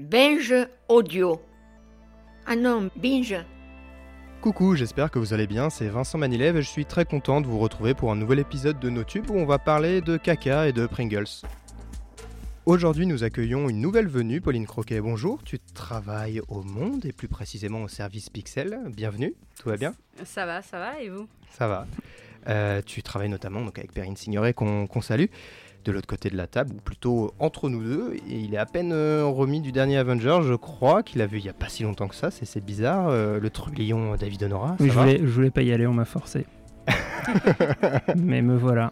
Binge Audio. Ah non, Binge. Coucou, j'espère que vous allez bien, c'est Vincent Manilev et je suis très content de vous retrouver pour un nouvel épisode de NoTube où on va parler de caca et de Pringles. Aujourd'hui, nous accueillons une nouvelle venue, Pauline Croquet. Bonjour, tu travailles au Monde et plus précisément au service Pixel. Bienvenue, tout va bien? Ça va, ça va, et vous? Ça va. Euh, tu travailles notamment donc, avec Perrine Signoret qu'on qu'on salue de l'autre côté de la table, ou plutôt entre nous deux. Et il est à peine euh, remis du dernier Avenger, je crois, qu'il a vu il n'y a pas si longtemps que ça, c'est c'est bizarre. Euh, le trublion David Honora, Oui, je voulais, je voulais pas y aller, on m'a forcé. Mais me voilà.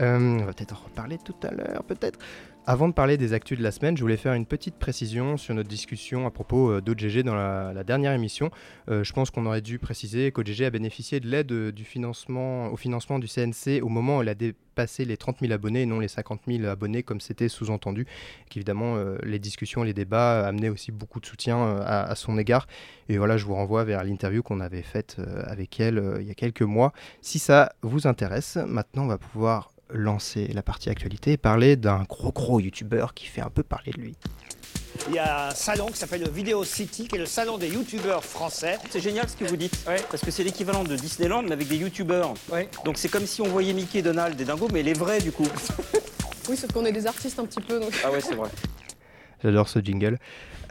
Euh, on va peut-être en reparler tout à l'heure, peut-être. Avant de parler des actus de la semaine, je voulais faire une petite précision sur notre discussion à propos euh, d'OGG dans la, dernière émission. Euh, je pense qu'on aurait dû préciser qu'OGG a bénéficié de l'aide euh, du financement, au financement du CNC au moment où elle a dépassé les 30 000 abonnés et non les 50 000 abonnés comme c'était sous-entendu. Qu'évidemment, euh, les discussions, les débats amenaient aussi beaucoup de soutien à, son égard. Et voilà, je vous renvoie vers l'interview qu'on avait faite avec elle il y a quelques mois. Si ça vous intéresse, maintenant on va pouvoir lancer la partie actualité et parler d'un gros gros youtubeur qui fait un peu parler de lui. Il y a un salon qui s'appelle le Video City, qui est le salon des youtubeurs français. C'est génial ce que vous dites, parce que c'est l'équivalent de Disneyland mais avec des youtubeurs. Ouais. Donc c'est comme si on voyait Mickey, Donald et Dingo, mais les vrais du coup. Oui, sauf qu'on est des artistes un petit peu. Donc... Ah ouais, c'est vrai. J'adore ce jingle.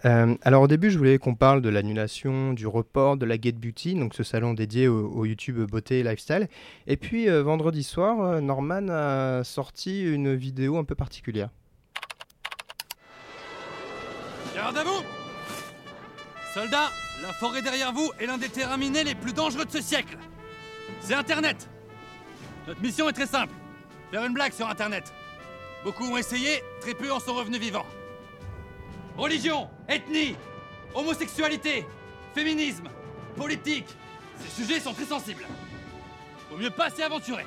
Euh, alors au début, je voulais qu'on parle de l'annulation, du report de la Get Beauty, donc ce salon dédié au, au YouTube beauté et lifestyle. Et puis euh, vendredi soir, euh, Norman a sorti une vidéo un peu particulière. Garde à vous Soldats, la forêt derrière vous est l'un des terrains minés les plus dangereux de ce siècle. C'est Internet. Notre mission est très simple. Faire une blague sur Internet. Beaucoup ont essayé, très peu en sont revenus vivants. Religion, ethnie, homosexualité, féminisme, politique. Ces sujets sont très sensibles. Vaut mieux pas s'y aventurer.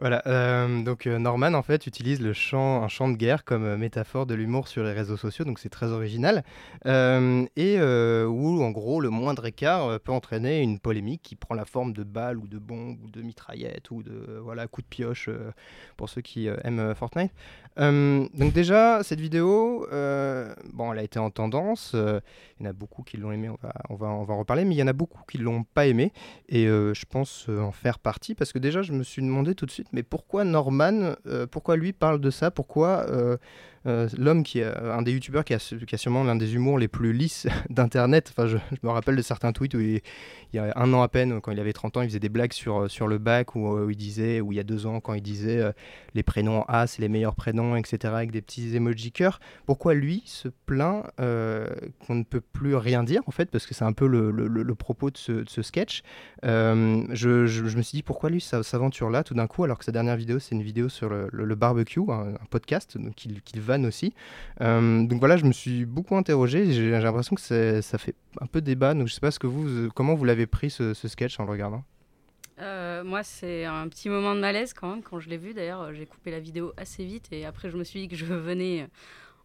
Voilà, euh, donc euh, Norman en fait utilise le chant, un chant de guerre comme euh, métaphore de l'humour sur les réseaux sociaux, donc c'est très original. Et où en gros le moindre écart peut entraîner une polémique qui prend la forme de balles ou de bombes ou de mitraillettes ou de voilà coups de pioche pour ceux qui aiment Fortnite. Donc déjà cette vidéo, bon elle a été en tendance, il y en a beaucoup qui l'ont aimé, on va, on, va, on va en reparler, mais il y en a beaucoup qui l'ont pas aimé et je pense en faire partie parce que déjà je me suis demandé tout de suite mais pourquoi Norman, euh, pourquoi lui parle de ça, pourquoi euh, l'homme qui est euh, un des youtubeurs qui a, qui a sûrement l'un des humours les plus lisses d'internet, enfin je, me rappelle de certains tweets où il, y a un an à peine, quand il avait 30 ans, il faisait des blagues sur, euh, sur le bac où, il disait, ou il y a deux ans quand il disait les prénoms A c'est les meilleurs prénoms, etc. avec des petits emojis cœur. Pourquoi lui se plaint qu'on ne peut plus rien dire en fait, parce que c'est un peu le, le- propos de ce, sketch. Je, je- me suis dit pourquoi lui s'aventure là tout d'un coup alors que sa dernière vidéo c'est une vidéo sur le, barbecue, un, podcast qu'il qu'il aussi. Euh, donc voilà, je me suis beaucoup interrogé, j'ai l'impression que ça fait un peu débat, donc je sais pas ce que vous, euh, comment vous l'avez pris ce, ce sketch en le regardant? Euh, Moi, c'est un petit moment de malaise quand même, quand je l'ai vu. D'ailleurs, j'ai coupé la vidéo assez vite et après, je me suis dit que je venais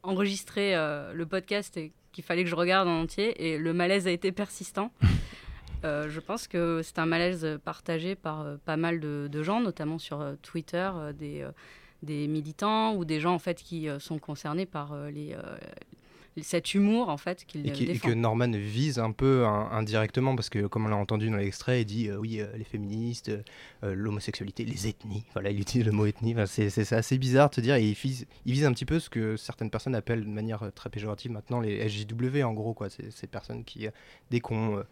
enregistrer euh, le podcast et qu'il fallait que je regarde en entier. Et le malaise a été persistant. Euh, je pense que c'est un malaise partagé par pas mal de, de gens, notamment sur Twitter, des, des militants ou des gens en fait qui euh, sont concernés par euh, les, euh, cet humour en fait qu'il Et, et que Norman vise un peu indirectement, parce que comme on l'a entendu dans l'extrait, il dit euh, oui, euh, les féministes, euh, l'homosexualité, les ethnies. Voilà, il utilise le mot ethnie. Enfin, c'est assez bizarre de te dire. Et il vise, il vise un petit peu ce que certaines personnes appellent de manière très péjorative maintenant les SJW, en gros. quoi. C'est ces personnes qui, dès qu'on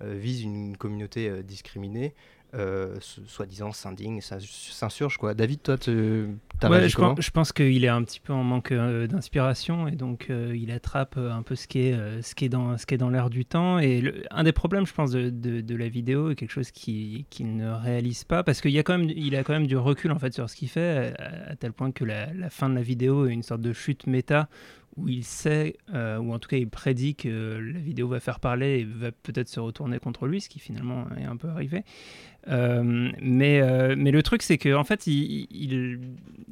vise une communauté discriminée, euh, soi-disant s'insurge. quoi. David, toi, tu as Ouais, je, pense, je pense qu'il est un petit peu en manque euh, d'inspiration et donc euh, il attrape un peu ce qui est, ce qui est dans, ce qui est dans l'air du temps. Et le- un des problèmes, je pense, de, de- de la vidéo est quelque chose qu'il qu'il ne réalise pas parce qu'il a quand même, il a quand même du recul en fait sur ce qu'il fait, à, à tel point que la, la fin de la vidéo est une sorte de chute méta où il sait, euh, ou en tout cas il prédit que la vidéo va faire parler et va peut-être se retourner contre lui, ce qui finalement est un peu arrivé. Euh, mais, euh, mais le truc, c'est qu'en en fait, il, il,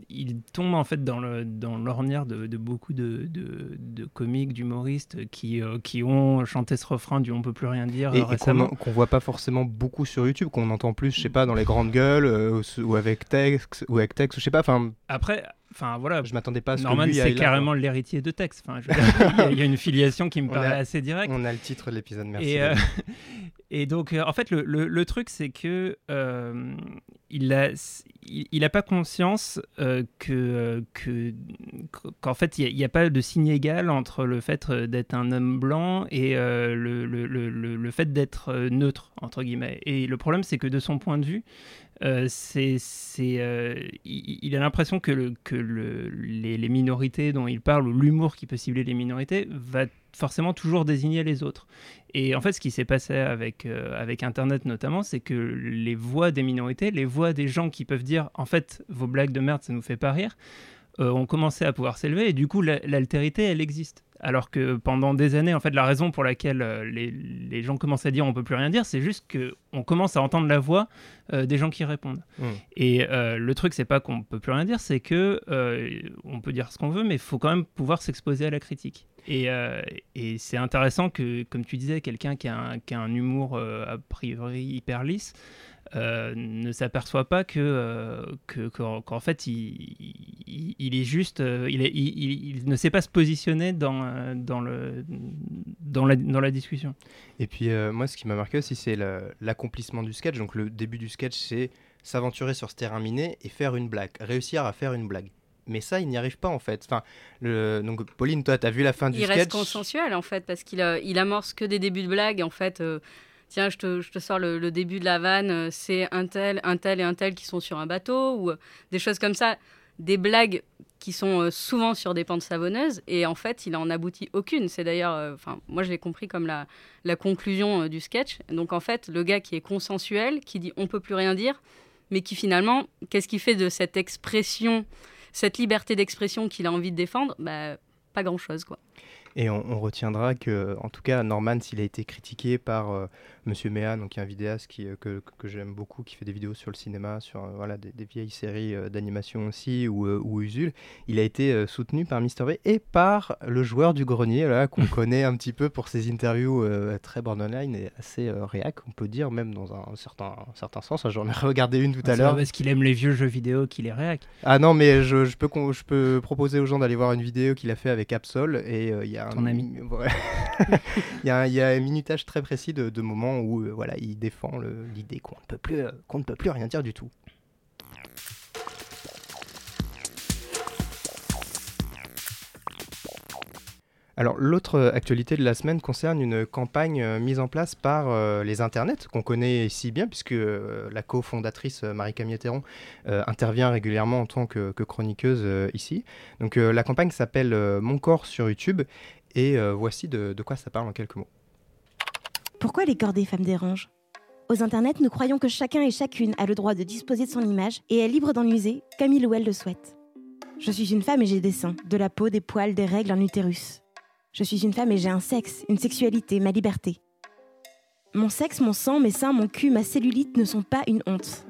il tombe en fait dans l'ornière de, de beaucoup de, de, de comiques, d'humoristes qui, qui ont chanté ce refrain du On peut plus rien dire Et, et qu'on qu'on voit pas forcément beaucoup sur YouTube, qu'on entend plus, je sais pas, dans les grandes gueules, ou, ou avec texte, ou avec texte, je sais pas, enfin, Après, enfin voilà. Je m'attendais pas à ce Norman, que c'est carrément l'héritier de Tex. Enfin, il y a- il y a une filiation qui me On paraît a- assez directe. On a le titre de l'épisode, merci. Et, euh, et donc, euh, en fait, le, le- le truc, c'est que euh, il a, il, il a pas conscience que, que qu'en fait, il n'y a, pas de signe égal entre le fait d'être un homme blanc et le, le, le, le- le fait d'être neutre entre guillemets. Et le problème, c'est que de son point de vue, euh, c'est, euh, il, a l'impression que, le, que le- les, minorités dont il parle, ou l'humour qui peut cibler les minorités, va forcément toujours désigner les autres. Et en fait, ce qui s'est passé avec, euh, avec Internet notamment, c'est que les voix des minorités, les voix des gens qui peuvent dire en fait, vos blagues de merde, ça nous fait pas rire, ont commencé à pouvoir s'élever et du coup, la- l'altérité, elle existe. Alors que pendant des années, en fait, la raison pour laquelle euh, les, les gens commencent à dire on peut plus rien dire, c'est juste qu'on commence à entendre la voix euh, des gens qui répondent. Mm. Et euh, le truc, c'est pas qu'on peut plus rien dire, c'est que on peut dire ce qu'on veut, mais il faut quand même pouvoir s'exposer à la critique. Et, et c'est intéressant que, comme tu disais, quelqu'un qui, a un- qui a un humour a priori hyper lisse euh, ne s'aperçoit pas que, euh, que- qu'en, qu'en fait, il, il, il est juste, euh, il, est- il, il- il ne sait pas se positionner dans, dans, le, dans, la, dans la discussion. Et puis euh, moi, ce qui m'a marqué aussi, c'est le- l'accomplissement du sketch. Donc le début du sketch, c'est s'aventurer sur ce terrain miné et faire une blague, réussir à faire une blague. Mais ça, il n'y arrive pas en fait. Enfin, le... donc Pauline, toi, t'as vu la fin du il sketch? reste consensuel en fait parce qu'il euh, il amorce que des débuts de blagues en fait euh, tiens je te, sors le, début de la vanne euh, c'est un tel un tel et un tel qui sont sur un bateau ou euh, des choses comme ça. Des blagues qui sont euh, souvent sur des pentes savonneuses et en fait il en aboutit aucune. C'est d'ailleurs enfin moi je l'ai compris comme la, conclusion du sketch. Donc en fait le gars qui est consensuel qui dit on peut plus rien dire mais qui finalement qu'est-ce qu'il fait de cette expression cette liberté d'expression qu'il a envie de défendre? Bah pas grand chose quoi. Et on, retiendra que, en tout cas, Norman, s'il a été critiqué par Monsieur Méa, donc un vidéaste qui, euh, que, que j'aime beaucoup, qui fait des vidéos sur le cinéma, sur euh, voilà, des, des vieilles séries euh, d'animation aussi, ou, ou Usul, il a été soutenu par Mister V et par le joueur du grenier, là, qu'on connaît un petit peu pour ses interviews très borderline et assez réac, on peut dire, même dans un certain, un certain sens. J'en ai regardé une tout à pas l'heure. parce qu'il aime les vieux jeux vidéo qu'il est réac. Ah non, mais je, je peux, con- je peux proposer aux gens d'aller voir une vidéo qu'il a fait avec Absol et euh, il y a un, Ton ami. Voilà. Il y, a un- il y a un minutage très précis de, de moments où euh, il défend l'idée qu'on ne peut plus, euh, qu'on ne peut plus rien dire du tout. Alors l'autre euh, actualité de la semaine concerne une campagne mise en place par les internets qu'on connaît si bien puisque la cofondatrice Marie-Camille Théron intervient régulièrement en tant que, que chroniqueuse ici. Donc la campagne s'appelle Mon corps sur YouTube et voici de quoi ça parle en quelques mots. Pourquoi les corps des femmes dérangent? Aux internets, nous croyons que chacun et chacune a le droit de disposer de son image et est libre d'en user comme il ou elle le souhaite. Je suis une femme et j'ai des seins, de la peau, des poils, des règles, un utérus. Je suis une femme et j'ai un sexe, une sexualité, ma liberté. Mon sexe, mon sang, mes seins, mon cul, ma cellulite ne sont pas une honte.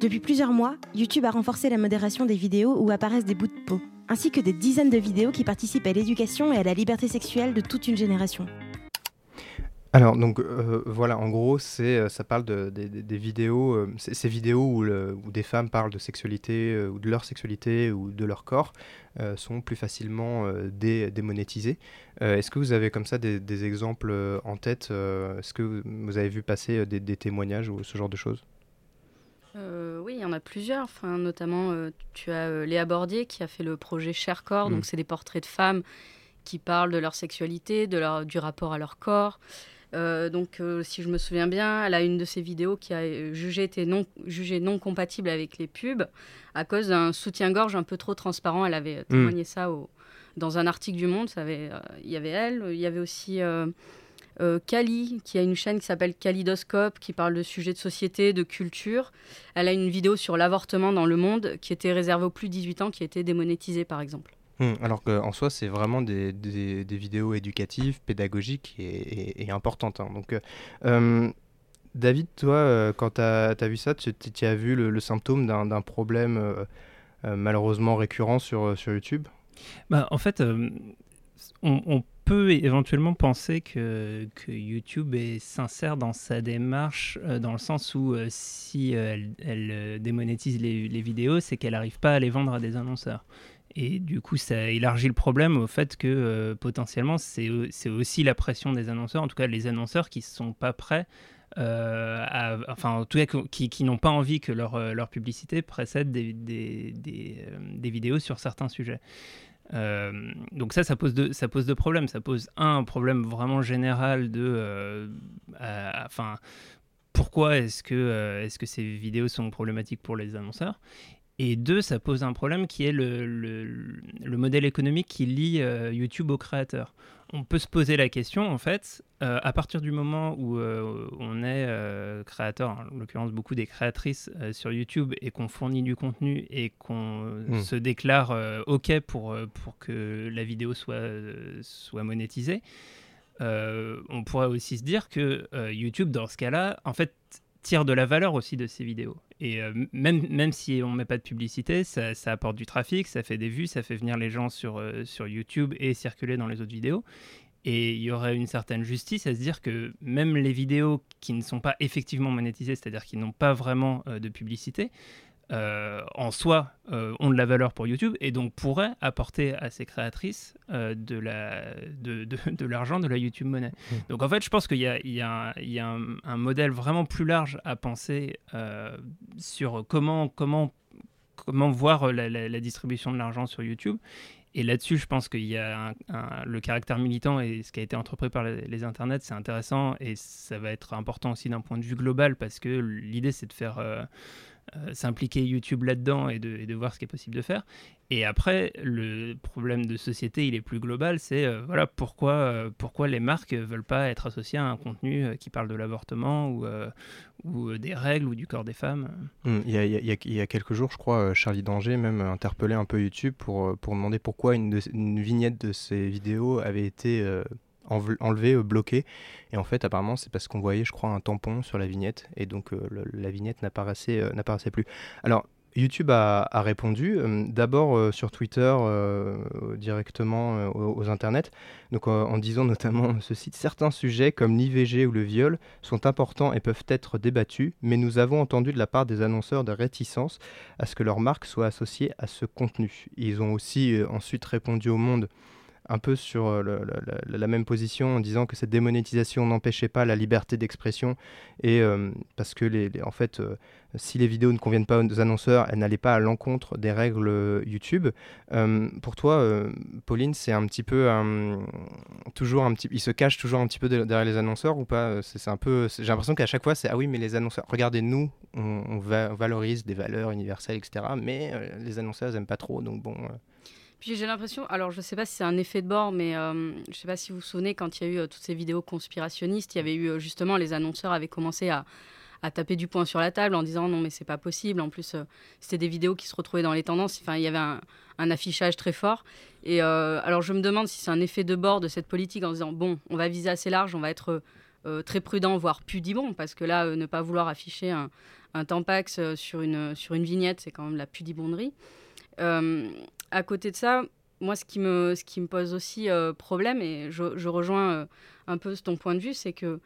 Depuis plusieurs mois, YouTube a renforcé la modération des vidéos où apparaissent des bouts de peau, ainsi que des dizaines de vidéos qui participent à l'éducation et à la liberté sexuelle de toute une génération. Alors donc euh, voilà, en gros, c'est euh, ça parle de, des- vidéos, euh, ces vidéos où, le- où des femmes parlent de sexualité euh, ou de leur sexualité ou de leur corps sont plus facilement dé- démonétisées. Est-ce que vous avez comme ça des, des exemples en tête Est-ce que vous, avez vu passer des, des témoignages ou ce genre de choses? Oui, il y en a plusieurs. Enfin, notamment, tu as Léa Bordier qui a fait le projet Cher Corps. Mm. Donc, c'est des portraits de femmes qui parlent de leur sexualité, de leur, du rapport à leur corps. Euh, donc, euh, si je me souviens bien, elle a une de ses vidéos qui a euh, jugé, été non, jugée non compatible avec les pubs à cause d'un soutien-gorge un peu trop transparent. Elle avait euh, témoigné ça au- dans un article du Monde. Euh, Il y avait elle, il y avait aussi Kali, qui a une chaîne qui s'appelle Kalidoscope, qui parle de sujets de société, de culture. Elle a une vidéo sur l'avortement dans le monde qui était réservée aux plus de 18 ans, qui a été démonétisée, par exemple. Hmm, Alors qu'en soi, c'est vraiment des, vidéos éducatives, pédagogiques et, importantes. hein. Donc, euh, euh, David, toi, euh, quand tu as, vu ça, tu, as vu le, symptôme d'un problème malheureusement récurrent sur, YouTube? Bah, en fait, on, peut éventuellement penser que, YouTube est sincère dans sa démarche, dans le sens où si elle, elle, démonétise les, les vidéos, c'est qu'elle n'arrive pas à les vendre à des annonceurs. Et du coup, ça élargit le problème au fait que potentiellement, c'est aussi la pression des annonceurs, en tout cas les annonceurs qui ne sont pas prêts à, enfin en tout cas qui, n'ont pas envie que leur, leur publicité précède des, vidéos sur certains sujets. Euh, donc ça, ça pose, deux, ça pose deux problèmes. Ça pose un, problème vraiment général de, euh, enfin, pourquoi est-ce que, euh, est-ce que ces vidéos sont problématiques pour les annonceurs? Et deux, ça pose un problème qui est le, le, le modèle économique qui lie YouTube aux créateurs on peut se poser la question, en fait, euh, à partir du moment où euh, on est euh, créateur, en l'occurrence beaucoup des créatrices sur YouTube, et qu'on fournit du contenu et qu'on hmm. se déclare OK pour, pour que la vidéo soit, soit monétisée, on pourrait aussi se dire que YouTube, dans ce cas-là, en fait, tire de la valeur aussi de ces vidéos. Et même, même si on ne met pas de publicité, ça, apporte du trafic, ça fait des vues, ça fait venir les gens sur, sur YouTube et circuler dans les autres vidéos. Et il y aurait une certaine justice à se dire que même les vidéos qui ne sont pas effectivement monétisées, c'est-à-dire qui n'ont pas vraiment de publicité, euh, en soi euh, ont de la valeur pour YouTube et donc pourraient apporter à ces créatrices euh, de, la, de, de, l'argent, de la YouTube monnaie. Mmh. Donc en fait, je pense qu'il y a, il y a, il y a un, modèle vraiment plus large à penser sur comment, comment, comment voir la, la, distribution de l'argent sur YouTube. Et là-dessus, je pense qu'il y a un, le caractère militant et ce qui a été entrepris par les, les internets, c'est intéressant et ça va être important aussi d'un point de vue global parce que l'idée, c'est de faire euh, s'impliquer YouTube là-dedans et de, de, voir ce qui est possible de faire. Et après, le problème de société, il est plus global, c'est euh, voilà pourquoi, euh, pourquoi les marques veulent pas être associées à un contenu qui parle de l'avortement ou, ou des règles ou du corps des femmes. Hum, il, y a, y quelques jours, je crois, Charlie Danger même interpellé un peu YouTube pour, pour demander pourquoi une, une vignette de ses vidéos avait été enlevé, euh, bloqué. Et en fait, apparemment, c'est parce qu'on voyait, je crois, un tampon sur la vignette. Et donc, euh, la vignette n'apparaissait, euh, plus. Alors, YouTube a, répondu, d'abord sur Twitter, directement aux, internets, donc en disant notamment ceci certains sujets comme l'IVG ou le viol sont importants et peuvent être débattus, mais nous avons entendu de la part des annonceurs de réticence à ce que leur marque soit associée à ce contenu. Ils ont aussi ensuite répondu au monde un peu sur euh, la même position en disant que cette démonétisation n'empêchait pas la liberté d'expression et euh, parce que les, en fait euh, si les vidéos ne conviennent pas aux annonceurs elles n'allaient pas à l'encontre des règles YouTube. Pour toi Pauline c'est un petit peu toujours un petit il se cache toujours un petit peu derrière les annonceurs ou pas c'est un peu j'ai l'impression qu'à chaque fois c'est ah oui mais les annonceurs regardez nous on, valorise des valeurs universelles etc mais les annonceurs n'aiment pas trop donc bon j'ai l'impression, alors je ne sais pas si c'est un effet de bord, mais euh, je ne sais pas si vous vous souvenez, quand il y a eu euh, toutes ces vidéos conspirationnistes, il y avait eu euh, justement, les annonceurs avaient commencé à, à, taper du poing sur la table en disant non mais c'est pas possible. En plus, c'était des vidéos qui se retrouvaient dans les tendances. Enfin, il y avait un, un affichage très fort. Et alors je me demande si c'est un effet de bord de cette politique en disant bon, on va viser assez large, on va être très prudent, voire pudibond, parce que là, ne pas vouloir afficher un, un tampax sur une, sur une vignette, c'est quand même la pudibonderie à côté de ça, moi, ce qui me, pose aussi euh, problème, et je, rejoins euh, un peu ton point de vue, c'est que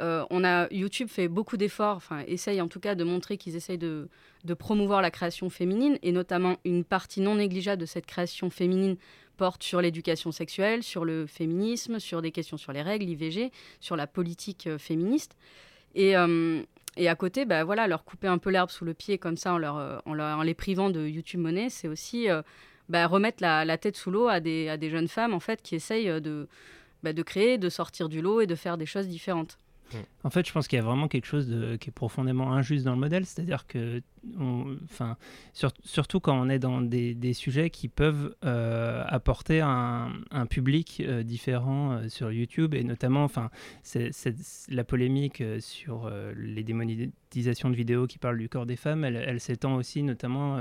euh, on a, YouTube fait beaucoup d'efforts, enfin, essaye en tout cas de montrer qu'ils essayent de, promouvoir la création féminine, et notamment une partie non négligeable de cette création féminine porte sur l'éducation sexuelle, sur le féminisme, sur des questions sur les règles, l'IVG, sur la politique féministe. Et, à côté, bah, voilà, leur couper un peu l'herbe sous le pied comme ça en les privant de YouTube Money, c'est aussi bah, remettre la, tête sous l'eau à des, jeunes femmes en fait qui essayent de, bah, de créer, de sortir du lot et de faire des choses différentes. En fait, je pense qu'il y a vraiment quelque chose qui est profondément injuste dans le modèle, c'est-à-dire que, enfin, surtout quand on est dans des, sujets qui peuvent euh, apporter un, public euh, différent euh, sur YouTube, et notamment, enfin, la polémique sur les démonétisations de vidéos qui parlent du corps des femmes, elle, elle s'étend aussi, notamment,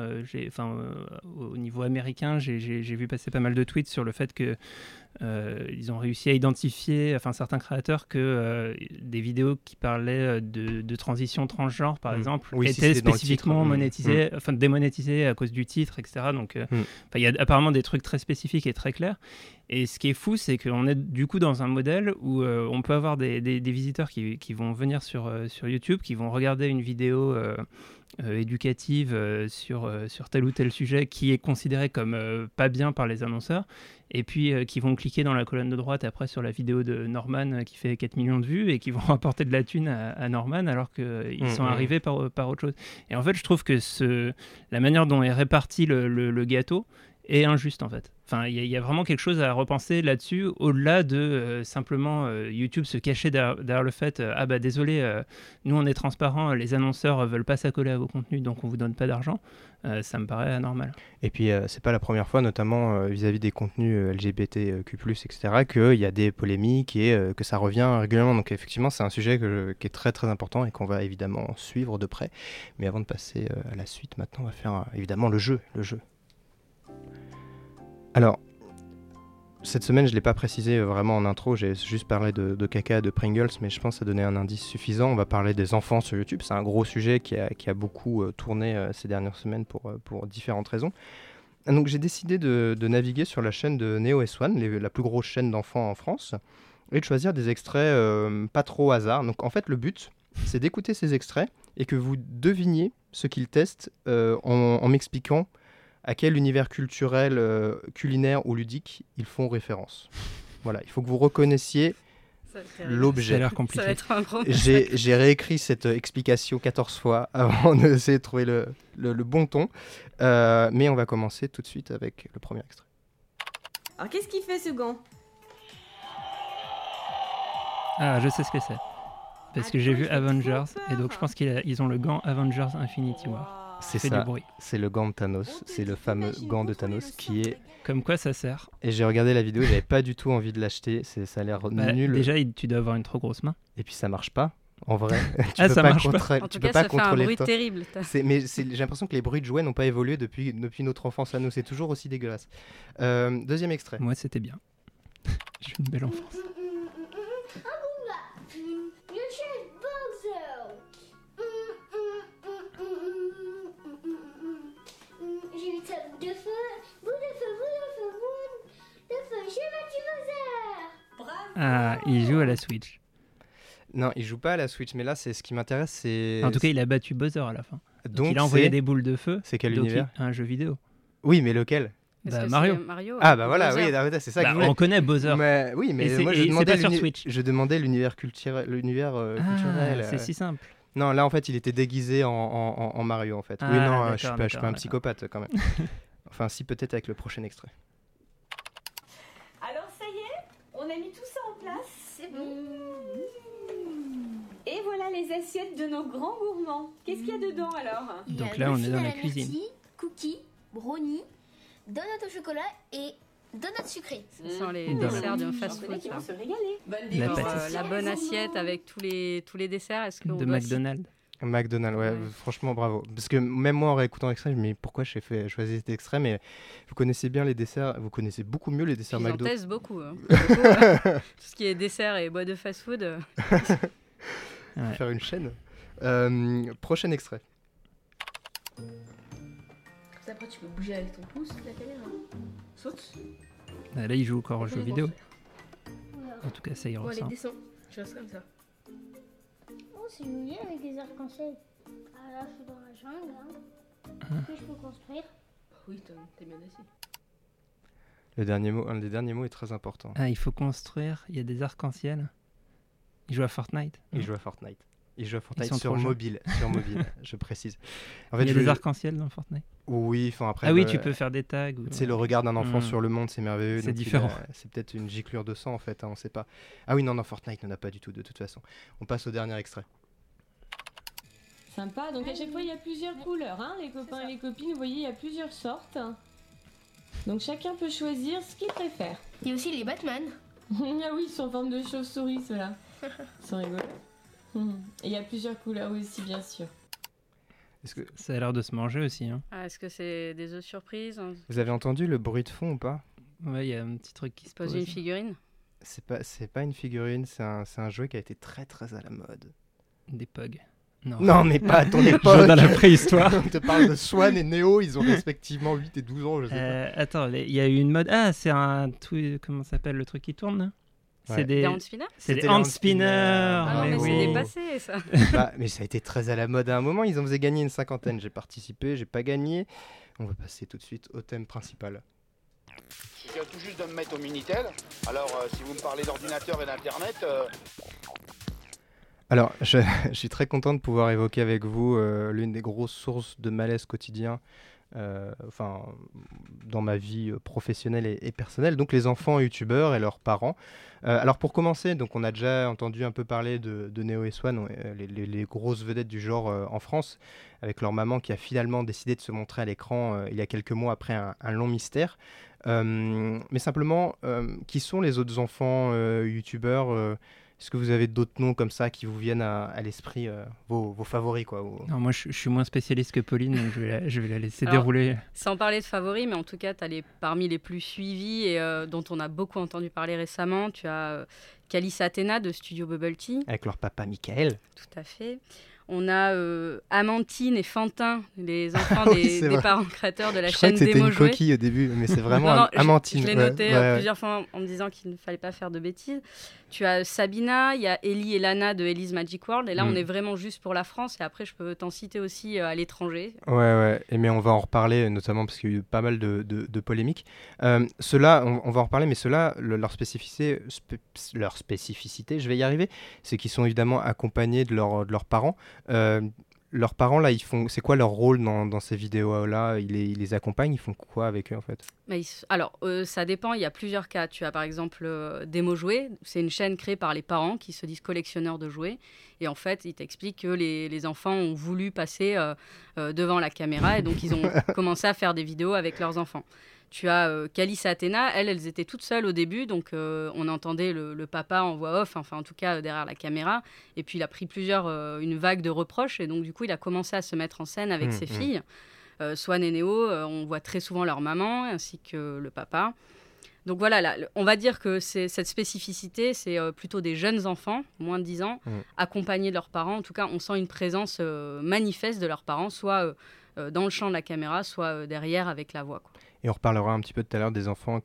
enfin, au niveau américain, j'ai vu passer pas mal de tweets sur le fait que euh, ils ont réussi à identifier, enfin certains créateurs, que euh, des vidéos qui parlaient euh, de, transition transgenre, par mm. exemple, étaient spécifiquement monétisées, mm. enfin démonétisées à cause du titre, etc. Donc, mm. il y a apparemment des trucs très spécifiques et très clairs. Et ce qui est fou, c'est qu'on est du coup dans un modèle où euh, on peut avoir des, des- des visiteurs qui, qui vont venir sur, euh, sur YouTube, qui vont regarder une vidéo euh, éducative sur, sur tel ou tel sujet qui est considéré comme pas bien par les annonceurs, et puis qui vont cliquer dans la colonne de droite après sur la vidéo de Norman qui fait 4 millions de vues et qui vont rapporter de la thune à, à Norman alors qu'ils Mhm. sont arrivés par, par autre chose. Et en fait, je trouve que ce, la manière dont est réparti le, le- le gâteau est injuste en fait. Enfin, il y, a- vraiment quelque chose à repenser là-dessus, au-delà de euh, simplement euh, YouTube se cacher derrière, le fait euh, ah bah désolé, nous on est transparent, les annonceurs veulent pas s'accoler à vos contenus, donc on vous donne pas d'argent. Ça me paraît anormal. Et puis, c'est pas la première fois, notamment vis-à-vis des contenus LGBTQ+, etc., qu'il y a des polémiques et que ça revient régulièrement. Donc, effectivement, c'est un sujet qui est très très important et qu'on va évidemment suivre de près. Mais avant de passer à la suite, maintenant, on va faire évidemment le jeu. Le jeu. Alors, cette semaine, je ne l'ai pas précisé vraiment en intro, j'ai juste parlé de, de caca de Pringles, mais je pense que ça donnait un indice suffisant. On va parler des enfants sur YouTube, c'est un gros sujet qui a, beaucoup euh, tourné euh, ces dernières semaines pour, euh, pour différentes raisons. Donc j'ai décidé de, naviguer sur la chaîne de Neo S1, les- la plus grosse chaîne d'enfants en France, et de choisir des extraits pas trop hasard. Donc en fait, le but, c'est d'écouter ces extraits et que vous deviniez ce qu'ils testent en, en m'expliquant à quel univers culturel, euh, culinaire ou ludique ils font référence. Voilà, il faut que vous reconnaissiez va l'objet. Ça a l'air Ça compliqué. va être un gros J'ai j'ai réécrit cette euh, explication 14 fois avant d'essayer de trouver le, le- le bon ton. Euh, mais on va commencer tout de suite avec le premier extrait. Alors qu'est-ce qu'il fait ce gant? Ah, je sais ce que c'est. Parce que j'ai vu Avengers, et donc je pense qu'ils ont le gant Avengers Infinity War. C'est fait ça. du bruit. C'est le gant de Thanos. C'est le fameux gant de Thanos qui est. Comme quoi ça sert. Et j'ai regardé la vidéo, j'avais pas du tout envie de l'acheter. c'est- Ça a l'air Bah, nul. Déjà, il- tu dois avoir une trop grosse main. Et puis ça marche pas. En vrai, tu Ah, peux ça pas marche pas. contrôler- En tu tout peux cas, pas ça fait un contrôler bruit toi. terrible. Mais c'est- j'ai l'impression que les bruits de jouets n'ont pas évolué depuis, depuis notre enfance à nous. C'est toujours aussi dégueulasse. Euh, deuxième extrait. Moi, c'était bien. J'ai une belle enfance. Ah, il joue à la Switch. Non, il joue pas à la Switch, mais là, c'est ce qui m'intéresse, c'est. En tout cas, il a battu Buzzer à la fin. Donc, Donc, il a envoyé des boules de feu. C'est quel donc univers il- Un jeu vidéo. Oui, mais lequel Bah, Mario. Mario. Ah euh, bah voilà, Bowser oui, ah, c'est ça que Bah, voulais. on connaît Buzzer. Mais, oui, mais moi je demandais, pas sur Switch. je demandais l'univers culturel, l'univers euh, Ah, culturel. c'est euh. si simple. Non, là en fait, il était déguisé en, en- en- en Mario en fait. oui, Ah, non, euh, je suis pas, je suis pas un psychopathe quand même. enfin, si peut-être avec le prochain extrait. Alors ça y est, on a mis tout ça en Et voilà les assiettes de nos grands gourmands. Qu'est-ce qu'il y a dedans alors? Il y Donc a là, on est dans la cuisine. myrtille, cookies, brownies, donuts au chocolat et donuts sucrés. Ce sont les Dans la- desserts du J'en fast connais food. qui ça. vont se régaler. Bonne La euh, la bonne assiette avec tous les, tous les desserts. Est-ce De McDonald's. McDonald's, ouais, Ouais. franchement bravo. Parce que même moi en réécoutant l'extrait, je me dis pourquoi j'ai fait choisi cet extrait, mais vous connaissez bien les desserts, vous connaissez beaucoup mieux les desserts Ils en McDo. testent beaucoup. hein. Beaucoup, euh, Tout ce qui est dessert et bois de fast food. euh, Ouais. Faire une chaîne. Euh, prochain extrait. Après, tu peux bouger avec ton pouce la caméra. Saute. Ah, Là, il joue encore aux jeux vidéo. En tout cas, ça y Bon, allez, ressemble. descends. Je reste comme ça. C'est joli avec des arcs-en-ciel. Ah là, je suis dans la jungle. Hein. Est-ce que je peux construire Oui, t'es t'es bien assis. Le dernier mot, un des derniers mots est très important. Ah, il faut construire. Il y a des arcs-en-ciel. Il joue à Fortnite. Il joue à Fortnite. Il joue à Fortnite sur mobile, sur mobile, je précise. En il y a je- des arcs-en-ciel dans Fortnite? Oui, enfin après. Ah oui, le- tu peux faire des tags. ou- C'est le regard d'un enfant Hmm. sur le monde, c'est merveilleux. C'est différent. a- C'est peut-être une giclure de sang en fait, hein, on sait pas. Ah oui, non, non, Fortnite n'en a pas du tout de toute façon. On passe au dernier extrait. Sympa, donc à chaque fois il y a plusieurs couleurs, hein, les copains et les copines, vous voyez, il y a plusieurs sortes. Donc chacun peut choisir ce qu'il préfère. Il y a aussi les Batman. ah oui, ils sont en forme de chauve-souris ceux-là. Ils sont rigolos. Et il y a plusieurs couleurs aussi, bien sûr. Est-ce que Ça a l'air de se manger aussi. Hein. ah, Est-ce que c'est des œufs surprises hein? Vous avez entendu le bruit de fond ou pas? Ouais, il y a un petit truc qui se Pose pose. une figurine? C'est pas, c'est pas une figurine, c'est un, c'est un jouet qui a été très très à la mode. Des pogs. Non, mais pas à ton époque. dans la préhistoire. On te parle de Swan et Neo, ils ont respectivement 8 et 12 ans, je sais Euh, attends, il y a eu une mode. Ah, c'est un. Comment ça s'appelle le truc qui tourne là? Ouais. C'est des. Des hand spinners? C'est des hand spinners. Ah non, mais oui. c'est dépassé ça. pas. Bah, mais ça a été très à la mode à un moment, ils en faisaient gagner une cinquantaine. J'ai participé, j'ai pas gagné. On va passer tout de suite au thème principal. Je viens tout juste de me mettre au Minitel. Alors, euh, si vous me parlez d'ordinateur et d'Internet, euh, Alors, je, suis très content de pouvoir évoquer avec vous euh, l'une des grosses sources de malaise quotidien, euh, dans ma vie euh, professionnelle et, personnelle, donc les enfants youtubeurs et leurs parents. Alors, pour commencer, donc on a déjà entendu un peu parler de, Neo et Swan, les, grosses vedettes du genre en France, avec leur maman qui a finalement décidé de se montrer à l'écran il y a quelques mois après un, un long mystère. Mais simplement, qui sont les autres enfants youtubeurs Est-ce que vous avez d'autres noms comme ça qui vous viennent à, à l'esprit, euh, vos, vos favoris quoi ou- Non, moi, je, je suis moins spécialiste que Pauline, donc je vais la, je vais la laisser Alors, dérouler. Sans parler de favoris, mais en tout cas, tu as les, parmi les plus suivis et euh, dont on a beaucoup entendu parler récemment, tu as euh, Calissa Athena de Studio Bubble Tea. Avec leur papa Michael. Tout à fait. On a euh, Amantine et Fantin, les enfants Oui, des, parents créateurs de la Je chaîne que c'était Démo une coquille au début, mais c'est vraiment Non, non, Am- je- Amantine. Je, l'ai ouais, noté ouais, ouais. plusieurs fois en me disant qu'il ne fallait pas faire de bêtises. Tu as Sabina, il y a Ellie et Lana de Ellie's Magic World. Et là, Mm. on est vraiment juste pour la France. Et après, je peux t'en citer aussi euh, à l'étranger. Ouais, ouais, et mais on va en reparler, notamment parce qu'il y a eu pas mal de, de- de polémiques. Euh, ceux-là, on, on va en reparler, mais ceux-là, le- leur, spécificité, spé- leur spécificité, je vais y arriver, c'est qu'ils sont évidemment accompagnés de, leur- de leurs parents. Euh, leurs parents, là, ils font, c'est quoi leur rôle dans, dans ces vidéos-là? Ils les, ils les accompagnent, ils font quoi avec eux, en fait? Mais ils s- alors, euh, ça dépend. Il y a plusieurs cas. Tu as par exemple euh, Démo Jouets. C'est une chaîne créée par les parents qui se disent collectionneurs de jouets. Et en fait, ils t'expliquent que les, les enfants ont voulu passer euh, devant la caméra et donc ils ont commencé à faire des vidéos avec leurs enfants. Tu as euh, Calice et Athéna, elles, elles étaient toutes seules au début, donc euh, on entendait le, le papa en voix off, enfin en tout cas euh, derrière la caméra. Et puis il a pris plusieurs, une vague de reproches, et donc du coup il a commencé à se mettre en scène avec Mmh, ses mmh. filles. Euh, Swan et Néo, on voit très souvent leur maman ainsi que le papa. Donc voilà, là, on va dire que cette spécificité, c'est plutôt des jeunes enfants, moins de 10 ans, Mm. accompagnés de leurs parents. En tout cas, on sent une présence manifeste de leurs parents, soit dans le champ de la caméra, soit derrière avec la voix. quoi. Et on reparlera un petit peu tout à l'heure des enfants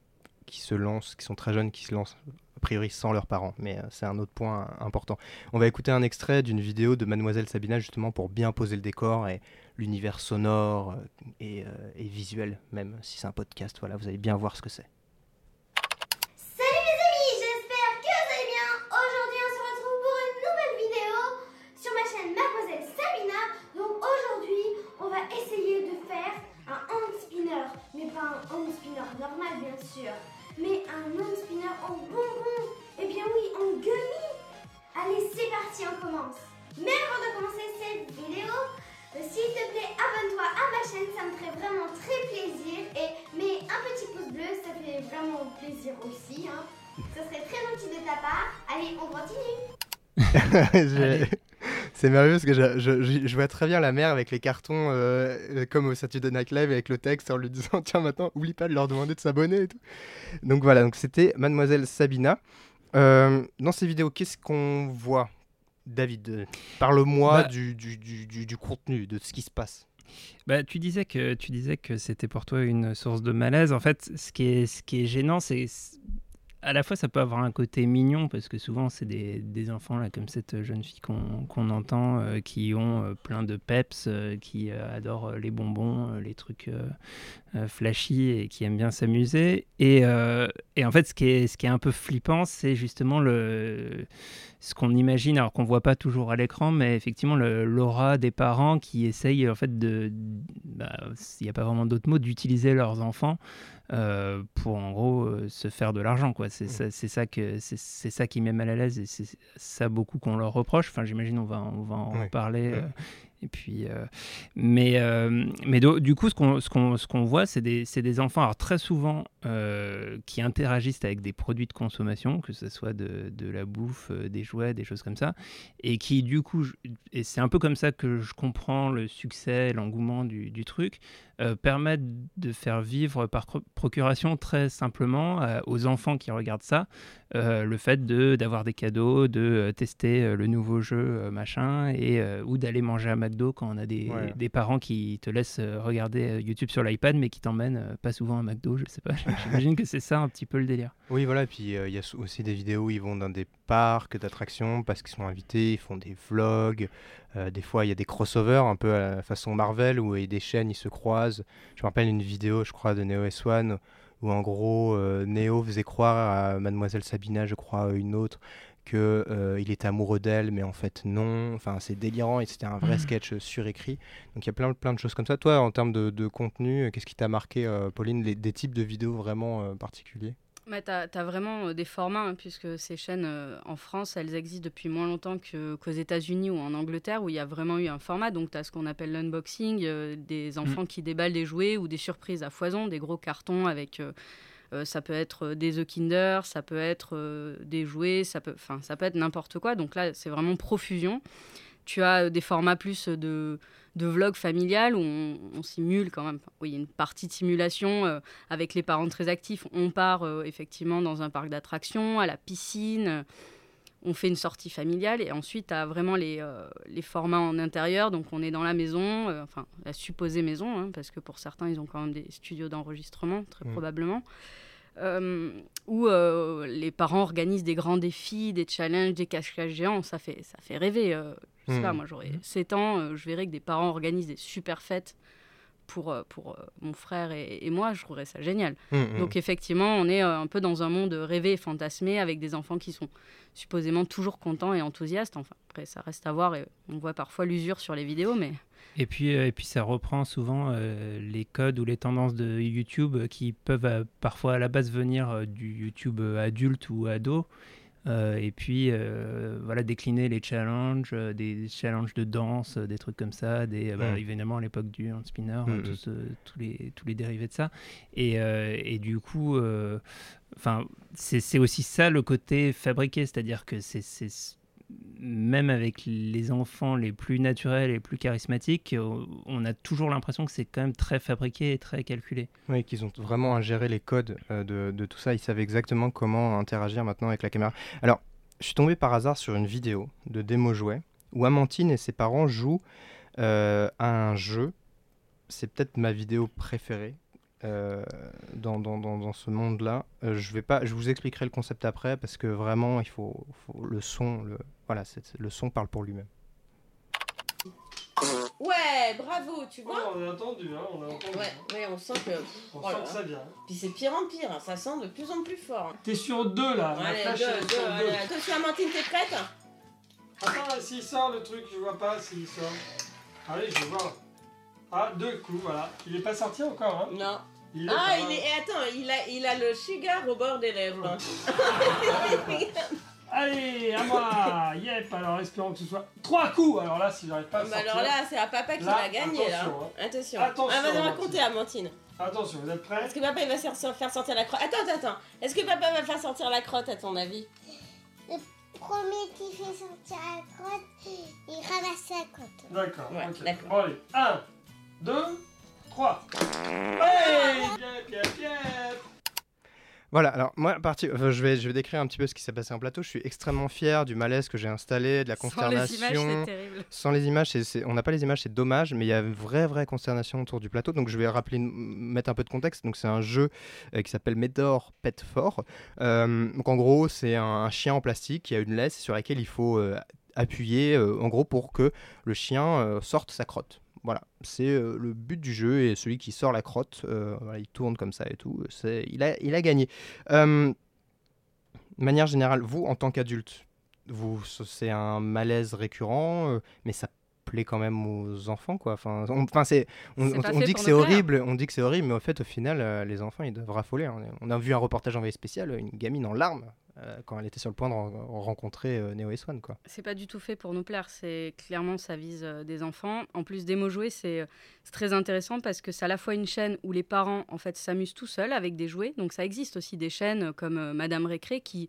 qui se lancent, qui sont très jeunes, qui se lancent a priori sans leurs parents, mais euh, c'est un autre point important. On va écouter un extrait d'une vidéo de Mademoiselle Sabina justement pour bien poser le décor et l'univers sonore euh, et, euh, et visuel même, si c'est un podcast, voilà, vous allez bien voir ce que c'est. Salut mes amis, j'espère que vous allez bien. Aujourd'hui, on se retrouve pour une nouvelle vidéo sur ma chaîne Mademoiselle Sabina. Donc aujourd'hui, on va essayer de faire un hand spinner, mais pas un hand spinner normal bien sûr, mais un hand spinner en bonbon. Eh bien oui, en gummy. Allez, c'est parti, on commence. Mais avant de commencer cette vidéo, euh, s'il te plaît, abonne-toi à ma chaîne, ça me ferait vraiment très plaisir. Et mets un petit pouce bleu, ça fait vraiment plaisir aussi. Hein. Ce serait très gentil de ta part. Allez, on continue. C'est merveilleux parce que je, je- je- je vois très bien la mère avec les cartons euh, comme au Saturday Night Live avec le texte en lui disant tiens maintenant oublie pas de leur demander de s'abonner et tout. Donc voilà donc c'était Mademoiselle Sabina. Euh, dans ces vidéos qu'est-ce qu'on voit David? Parle-moi Bah- du, du, du- du- du contenu de ce qui se passe. Bah, tu disais que tu disais que c'était pour toi une source de malaise. En fait, ce qui est ce qui est gênant, c'est à la fois ça peut avoir un côté mignon parce que souvent c'est des, des enfants là comme cette jeune fille qu'on qu'on entend euh, qui ont euh, plein de peps, euh, qui adorent les bonbons, les trucs flashy et qui aiment bien s'amuser. Et, et en fait, ce qui est ce qui est un peu flippant, c'est justement le ce qu'on imagine, alors qu'on voit pas toujours à l'écran, mais effectivement l'aura des parents qui essayent en fait de, bah, il n'y a pas vraiment d'autre mot, d'utiliser leurs enfants euh, pour en gros euh, se faire de l'argent quoi. C'est ça, c'est ça que c'est c'est ça qui met mal à l'aise et c'est ça beaucoup qu'on leur reproche. Enfin j'imagine on va on va en Ouais. reparler. Ouais. Et puis, euh, mais, euh, mais du coup, ce qu'on ce qu'on ce qu'on voit, c'est des, des enfants, alors très souvent, euh, qui interagissent avec des produits de consommation, que ce soit de, de la bouffe, des jouets, des choses comme ça, et qui, du coup, et c'est un peu comme ça que je comprends le succès, l'engouement du, du truc, permettent de faire vivre par procuration très simplement euh, aux enfants qui regardent ça euh, le fait de d'avoir des cadeaux, de euh, tester euh, le nouveau jeu euh, machin et euh, ou d'aller manger à McDo quand on a des, Ouais. des parents qui te laissent euh, regarder euh, YouTube sur l'iPad mais qui t'emmènent euh, pas souvent à McDo, je sais pas. J'imagine que c'est ça un petit peu le délire. Oui, voilà, et puis euh, il y a aussi des vidéos où ils vont dans des parcs d'attractions parce qu'ils sont invités, ils font des vlogs. euh, des fois, il y a des crossovers un peu à la façon Marvel où il y a des chaînes, ils se croisent. Je me rappelle une vidéo, je crois, de Neo S1 où en gros, euh, Neo faisait croire à Mademoiselle Sabina, je crois, une autre, que euh, il était amoureux d'elle, mais en fait non. Enfin, c'est délirant et c'était un vrai Mhm. sketch surécrit. Donc il y a plein, plein de choses comme ça. Toi, en termes de, de contenu, qu'est-ce qui t'a marqué, Pauline, les- des types de vidéos vraiment particuliers? Mais tu as, vraiment euh, des formats, hein, puisque ces chaînes euh, en France, elles existent depuis moins longtemps qu'aux États-Unis ou en Angleterre, où il y a vraiment eu un format. Donc, tu as ce qu'on appelle l'unboxing, euh, des enfants qui déballent des jouets ou des surprises à foison, des gros cartons avec. euh, ça peut être des The Kinder, ça peut être des jouets, ça peut, ça peut être n'importe quoi. Donc là, c'est vraiment profusion. Tu as des formats plus de, de vlog familial où on, on simule quand même. Oui, il y a une partie de simulation euh, avec les parents très actifs. On part euh, effectivement dans un parc d'attractions, à la piscine. euh, on fait une sortie familiale et ensuite, as vraiment les, euh, les formats en intérieur. Donc, on est dans la maison, enfin, la supposée maison, hein, parce que pour certains, ils ont quand même des studios d'enregistrement, très Mm. probablement. Euh, où euh, les parents organisent des grands défis, des challenges, des cache-cache géants. Ça fait, ça fait rêver. euh, je sais pas, moi, j'aurais 7 ans, je verrais que des parents organisent des super fêtes pour, pour mon frère et, et moi, je trouverais ça génial. Mm, mm. Donc effectivement, on est un peu dans un monde rêvé et fantasmé avec des enfants qui sont supposément toujours contents et enthousiastes. Enfin, après, ça reste à voir et on voit parfois l'usure sur les vidéos, mais... Et puis, euh, et puis ça reprend souvent euh, les codes ou les tendances de YouTube euh, qui peuvent euh, parfois à la base venir euh, du YouTube adulte ou ado. Et puis voilà décliner les challenges, des challenges de danse, des trucs comme ça, des bah, Mm. évidemment à l'époque du hand spinner, Mm, euh, mm. tous, tous les tous les dérivés de ça. Et, et du coup, enfin c'est aussi ça le côté fabriqué, c'est-à-dire que c'est- même avec les enfants les plus naturels et plus charismatiques, euh, on a toujours l'impression que c'est quand même très fabriqué et très calculé. Oui, qu'ils ont vraiment ingéré les codes euh, de, tout ça. Ils savent exactement comment interagir maintenant avec la caméra. Alors, je suis tombé par hasard sur une vidéo de démo jouet où Amantine et ses parents jouent euh, à un jeu. C'est peut-être ma vidéo préférée. euh, dans, dans, dans, dans ce monde-là, Euh, je vais pas, je vous expliquerai le concept après parce que vraiment il faut, faut le son, le voilà, c'est- le son parle pour lui-même. Ouais, bravo, tu vois. on a entendu, hein, on a entendu. Ouais, ouais, on sent que. On oh sent là que ça vient. Puis c'est pire en pire, hein, ça sent de plus en plus fort. hein. T'es sur deux là, Allez, deux, deux, sur allez, deux. Attention, t'es prête? Attends, s'il sort le truc, je vois pas s'il sort. Allez, je vais voir. Ah, deux coups, voilà. Il est pas sorti encore, hein? Non. Il ah, il est. et attends, il a, il a le sugar au bord des lèvres. Allez, à moi Yep, alors espérons que ce soit trois coups Alors là, si j'arrive pas à Bah sortir... alors là, c'est à papa qui Là, va gagner là. attention, hein. Attention. Attention, Ah, va nous Amandine. raconter, Amantine. Attention, vous êtes prêts? Est-ce que papa il va faire sortir la crotte? Attends, attends, attends. Est-ce que papa va faire sortir la crotte à ton avis? Le premier qui fait sortir la crotte, il ramasse la crotte. D'accord, Ouais, ok. d'accord. Bon, allez, un, deux, trois. Hey Yep, yep, yep Voilà, alors moi, à partir, enfin, je, vais, je vais décrire un petit peu ce qui s'est passé en plateau. Je suis extrêmement fier du malaise que j'ai installé, de la Sans les consternation. images, c'est terrible. Sans les images, c'est- c'est- on n'a pas les images, c'est dommage, mais il y a une vraie, vraie consternation autour du plateau. Donc je vais rappeler, mettre un peu de contexte. Donc c'est un jeu euh, qui s'appelle Medor Pet Fort. Euh, donc en gros, c'est un, un chien en plastique qui a une laisse sur laquelle il faut euh, appuyer, en gros, pour que le chien sorte sa crotte. Voilà, c'est euh, le but du jeu et celui qui sort la crotte, euh, voilà, il tourne comme ça et tout, c'est, il, a, il a gagné. Euh, de manière générale, vous, en tant qu'adulte, vous, c'est un malaise récurrent, euh, mais ça plaît quand même aux enfants, quoi. Enfin, on, enfin, c'est, on, dit que c'est horrible, on dit que c'est horrible, mais en fait, au final, les enfants, ils doivent raffoler. hein. On a vu un reportage envoyé spécial, une gamine en larmes euh, quand elle était sur le point de ren- rencontrer euh, Neo et Swan. C'est pas du tout fait pour nous plaire. C'est clairement ça vise euh, des enfants. En plus mots jouets, c'est euh, c'est très intéressant parce que c'est à la fois une chaîne où les parents en fait s'amusent tout seuls avec des jouets. Donc ça existe aussi des chaînes comme Madame Récré qui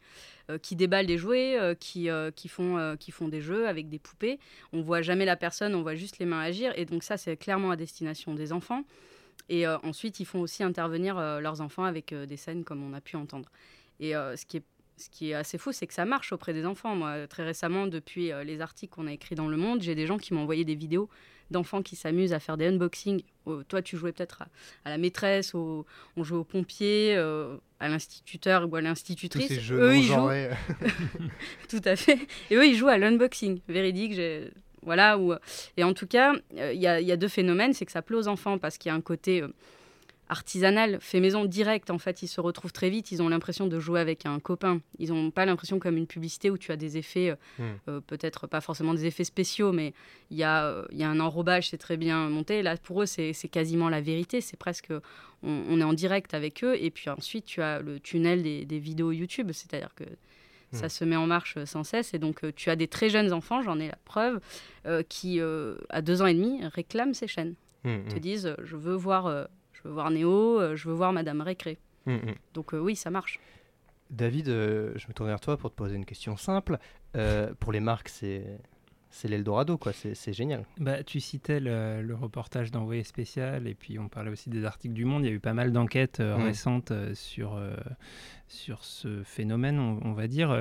qui déballent des jouets, qui font des jeux avec des poupées. On voit jamais la personne, on voit juste les mains agir. Et donc ça c'est clairement à destination des enfants. Et ensuite, ils font aussi intervenir leurs enfants avec des scènes comme on a pu entendre. Et ce, qui est, ce qui est assez fou, c'est que ça marche auprès des enfants. Moi, très récemment, depuis euh, les articles qu'on a écrits dans Le Monde, j'ai des gens qui m'ont envoyé des vidéos d'enfants qui s'amusent à faire des unboxings. Euh, toi, tu jouais peut-être à, à la maîtresse, au- on jouait au pompier, euh, à l'instituteur ou à l'institutrice. Tous ces Eux, ils jouent. Tout à fait. Et eux, ils jouent à l'unboxing. Véridique, j'ai. Voilà. Où... Et en tout cas, euh, il y, y a deux phénomènes. C'est que ça plaît aux enfants parce qu'il y a un côté artisanal, fait maison direct. En fait, ils se retrouvent très vite. Ils ont l'impression de jouer avec un copain. Ils n'ont pas l'impression comme une publicité où tu as des effets, euh, Hmm. euh, peut-être pas forcément des effets spéciaux, mais il y, a, euh, y a un enrobage, c'est très bien monté. Là, pour eux, c'est quasiment la vérité. C'est presque. On, on est en direct avec eux. Et puis ensuite, tu as le tunnel des, des vidéos YouTube. C'est-à-dire que ça Hmm. se met en marche sans cesse. Et donc, tu as des très jeunes enfants, j'en ai la preuve, euh, qui, euh, à deux ans et demi, réclament ces chaînes. Hmm, Te disent, je veux voir, veux voir Néo, euh, je veux voir Madame Récré. Hmm, hmm. Donc, euh, oui, ça marche. David, euh, je me tourne vers toi pour te poser une question simple. Euh, pour les marques, c'est c'est l'Eldorado, quoi. C'est c'est génial. Bah, tu citais le, le reportage d'Envoyé spécial et puis on parlait aussi des articles du Monde. Il y a eu pas mal d'enquêtes euh, Mm. récentes euh, sur, euh, sur ce phénomène, on, on va dire.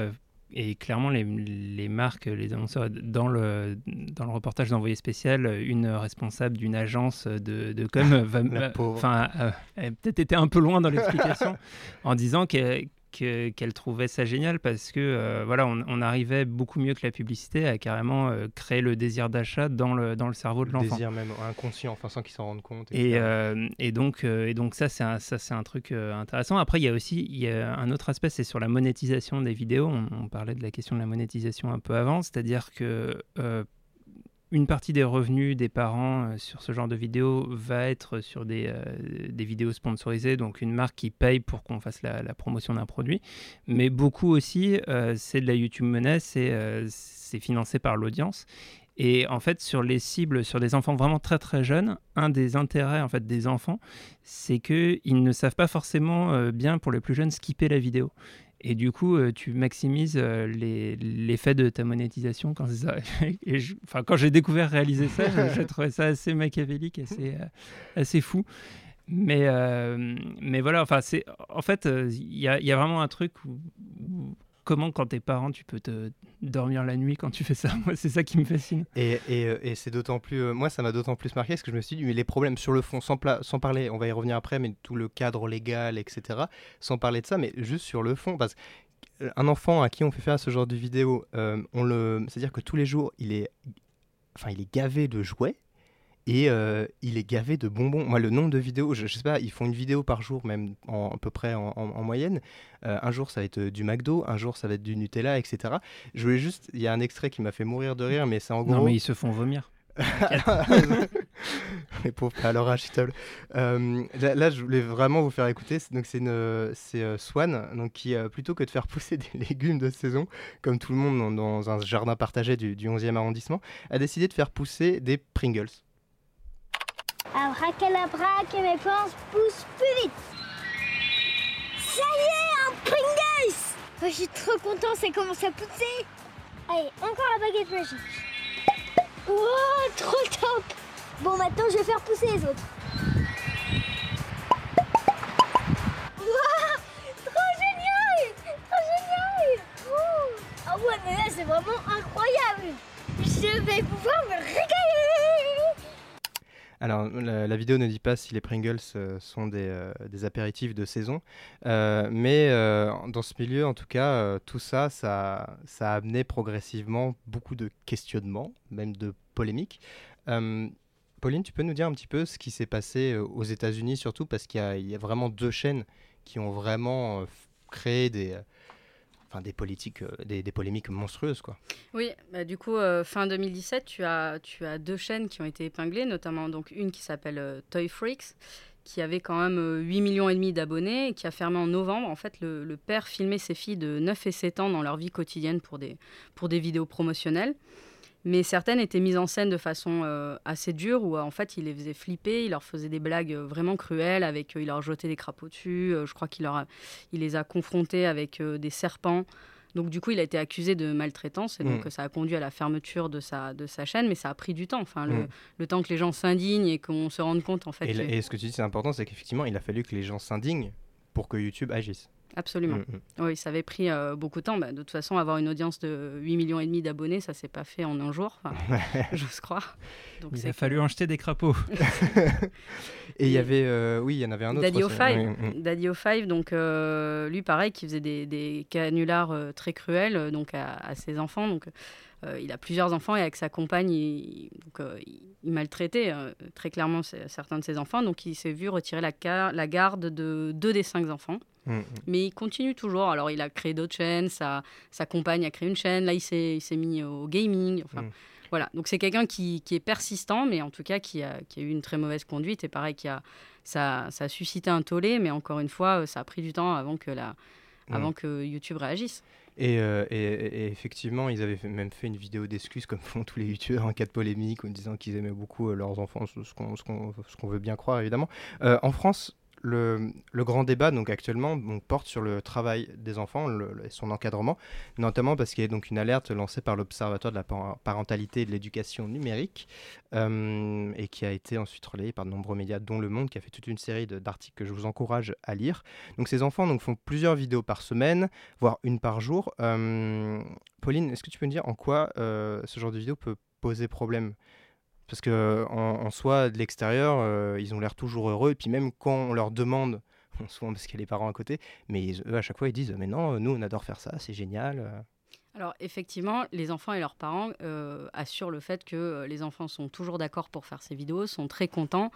Et clairement, les, les marques, les annonceurs, dans le, dans le reportage d'Envoyé spécial, une responsable d'une agence de, de com va, va- euh, elle a peut-être été un peu loin dans l'explication en disant qu'elle que- qu'elle trouvait ça génial parce que euh, voilà, on, on arrivait beaucoup mieux que la publicité à carrément euh, créer le désir d'achat dans le, dans le cerveau de Le l'enfant. désir même inconscient, enfin sans qu'ils s'en rendent compte. Et, euh, et donc, et donc ça, c'est un, ça, c'est un truc intéressant. Après, il y a aussi il y a un autre aspect, c'est sur la monétisation des vidéos. On, on parlait de la question de la monétisation un peu avant, c'est-à-dire que une partie des revenus des parents euh, sur ce genre de vidéos va être sur des, euh, des vidéos sponsorisées, donc une marque qui paye pour qu'on fasse la, promotion d'un produit. Mais beaucoup aussi, euh, c'est de la YouTube c'est euh, c'est financé par l'audience. Et en fait, sur les cibles, sur des enfants vraiment très très jeunes, un des intérêts en fait des enfants, c'est que ils ne savent pas forcément bien pour les plus jeunes skipper la vidéo. Et du coup, euh, tu maximises euh, l'effet de ta monétisation quand c'est ça. Enfin, quand j'ai découvert réaliser ça, j'ai trouvé ça assez machiavélique, assez, euh, assez fou. Mais, mais voilà, enfin, en fait, il y, a, vraiment un truc où comment, quand t'es parent, tu peux te dormir la nuit quand tu fais ça? Moi, c'est ça qui me fascine. Et, et, euh, et c'est d'autant plus. euh, moi, ça m'a d'autant plus marqué parce que je me suis dit, mais les problèmes sur le fond, sans, sans parler, on va y revenir après, mais tout le cadre légal, etc., sans parler de ça, mais juste sur le fond, parce qu'un enfant à qui on fait faire ce genre de vidéo, euh, on le, c'est-à-dire que tous les jours, il est, enfin, il est gavé de jouets. Et euh, il est gavé de bonbons. Moi, le nombre de vidéos, je, je sais pas, ils font une vidéo par jour, même en, à peu près en, en- en moyenne. Euh, un jour, ça va être euh, du McDo, un jour, ça va être du Nutella, etc. Je voulais juste, il y a un extrait qui m'a fait mourir de rire, mais c'est en gros. Non, mais ils se font vomir. Les pauvres, agitable. Euh, là, là, je voulais vraiment vous faire écouter. C'est- Donc, c'est euh, Swan, donc qui euh, plutôt que de faire pousser des légumes de saison, comme tout le monde dans, dans un jardin partagé du, du 11e arrondissement, a décidé de faire pousser des Pringles. Abracadabra, que mes plantes poussent plus vite. Ça y est, un Pringles Oh, Je suis trop content, ça commence à pousser. Allez, encore la baguette magique. Wow, trop top Bon, maintenant, je vais faire pousser les autres. Trop génial Trop génial Oh, Ah ouais, mais là, c'est vraiment incroyable Je vais pouvoir me régaler Alors, la, vidéo ne dit pas si les Pringles euh, sont des, euh, des apéritifs de saison, euh, mais dans ce milieu, en tout cas, tout ça, ça, a amené progressivement beaucoup de questionnements, même de polémiques. Pauline, tu peux nous dire un petit peu ce qui s'est passé aux États-Unis, surtout parce qu'il y, a- vraiment deux chaînes qui ont vraiment créé des, des politiques, euh, des, polémiques monstrueuses, quoi. Oui, bah, du coup, euh, fin 2017, tu as, tu as deux chaînes qui ont été épinglées, notamment donc une qui s'appelle euh, Toy Freaks, qui avait quand même euh, 8 millions et demi d'abonnés qui a fermé en novembre. En fait, le, le père filmait ses filles de 9 et 7 ans dans leur vie quotidienne pour des, pour des vidéos promotionnelles. Mais certaines étaient mises en scène de façon euh, assez dure, où euh, en fait il les faisait flipper, il leur faisait des blagues euh, vraiment cruelles, avec, il leur jetait des crapauds dessus, je crois qu'il leur a- il les a confrontés avec des serpents. Donc du coup il a été accusé de maltraitance, et donc Mm. ça a conduit à la fermeture de sa, de sa chaîne, mais ça a pris du temps, enfin, le, Mm. le temps que les gens s'indignent et qu'on se rende compte en fait. Et, que- et ce que tu dis, c'est important, c'est qu'effectivement, il a fallu que les gens s'indignent pour que YouTube agisse. Absolument. Mm, mm. Oui, ça avait pris euh, beaucoup de temps. Bah, de toute façon, avoir une audience de 8 millions et demi d'abonnés, ça s'est pas fait en un jour, j'ose croire. Donc Il a fallu en jeter des crapauds. Et il y avait, euh, oui, il y en avait un autre. Daddy aussi. O5, Oui, mm. Daddy O5, donc euh, lui pareil, qui faisait des, des canulars euh, très cruels donc à, à ses enfants. Donc euh, il a plusieurs enfants et avec sa compagne, il, donc, euh, il- maltraitait euh, très clairement certains de ses enfants. Donc il s'est vu retirer la, garde de deux des cinq enfants. Mm, mm. Mais il continue toujours. Alors, il a créé d'autres chaînes, sa, sa compagne a créé une chaîne. Là, il s'est mis au gaming. Enfin, Mm. voilà. Donc, c'est quelqu'un qui, qui est persistant, mais en tout cas, qui a, qui a eu une très mauvaise conduite. Et pareil, qui a, ça, ça a suscité un tollé, mais encore une fois, euh, ça a pris du temps avant que, la, avant que YouTube réagisse. Et, euh, et- effectivement, ils avaient même fait une vidéo d'excuses comme font tous les youtubeurs en cas de polémique, en disant qu'ils aimaient beaucoup euh, leurs enfants, ce qu'on veut bien croire évidemment. Euh, en France, le, grand débat donc actuellement porte sur le travail des enfants et son encadrement, notamment parce qu'il y a donc une alerte lancée par l'Observatoire de la par- parentalité et de l'éducation numérique euh, et qui a été ensuite relayée par de nombreux médias, dont Le Monde, qui a fait toute une série d'articles que je vous encourage à lire. Donc ces enfants donc, font plusieurs vidéos par semaine, voire une par jour. Euh, Pauline, est-ce que tu peux me dire en quoi euh, ce genre de vidéo peut poser problème? Parce que en, soi, de l'extérieur, euh, ils ont l'air toujours heureux. Et puis même quand on leur demande, souvent parce qu'il y a les parents à côté, mais eux à chaque fois ils disent mais non, nous on adore faire ça, c'est génial. euh. Alors effectivement, les enfants et leurs parents euh, assurent le fait que euh, les enfants sont toujours d'accord pour faire ces vidéos, sont très contents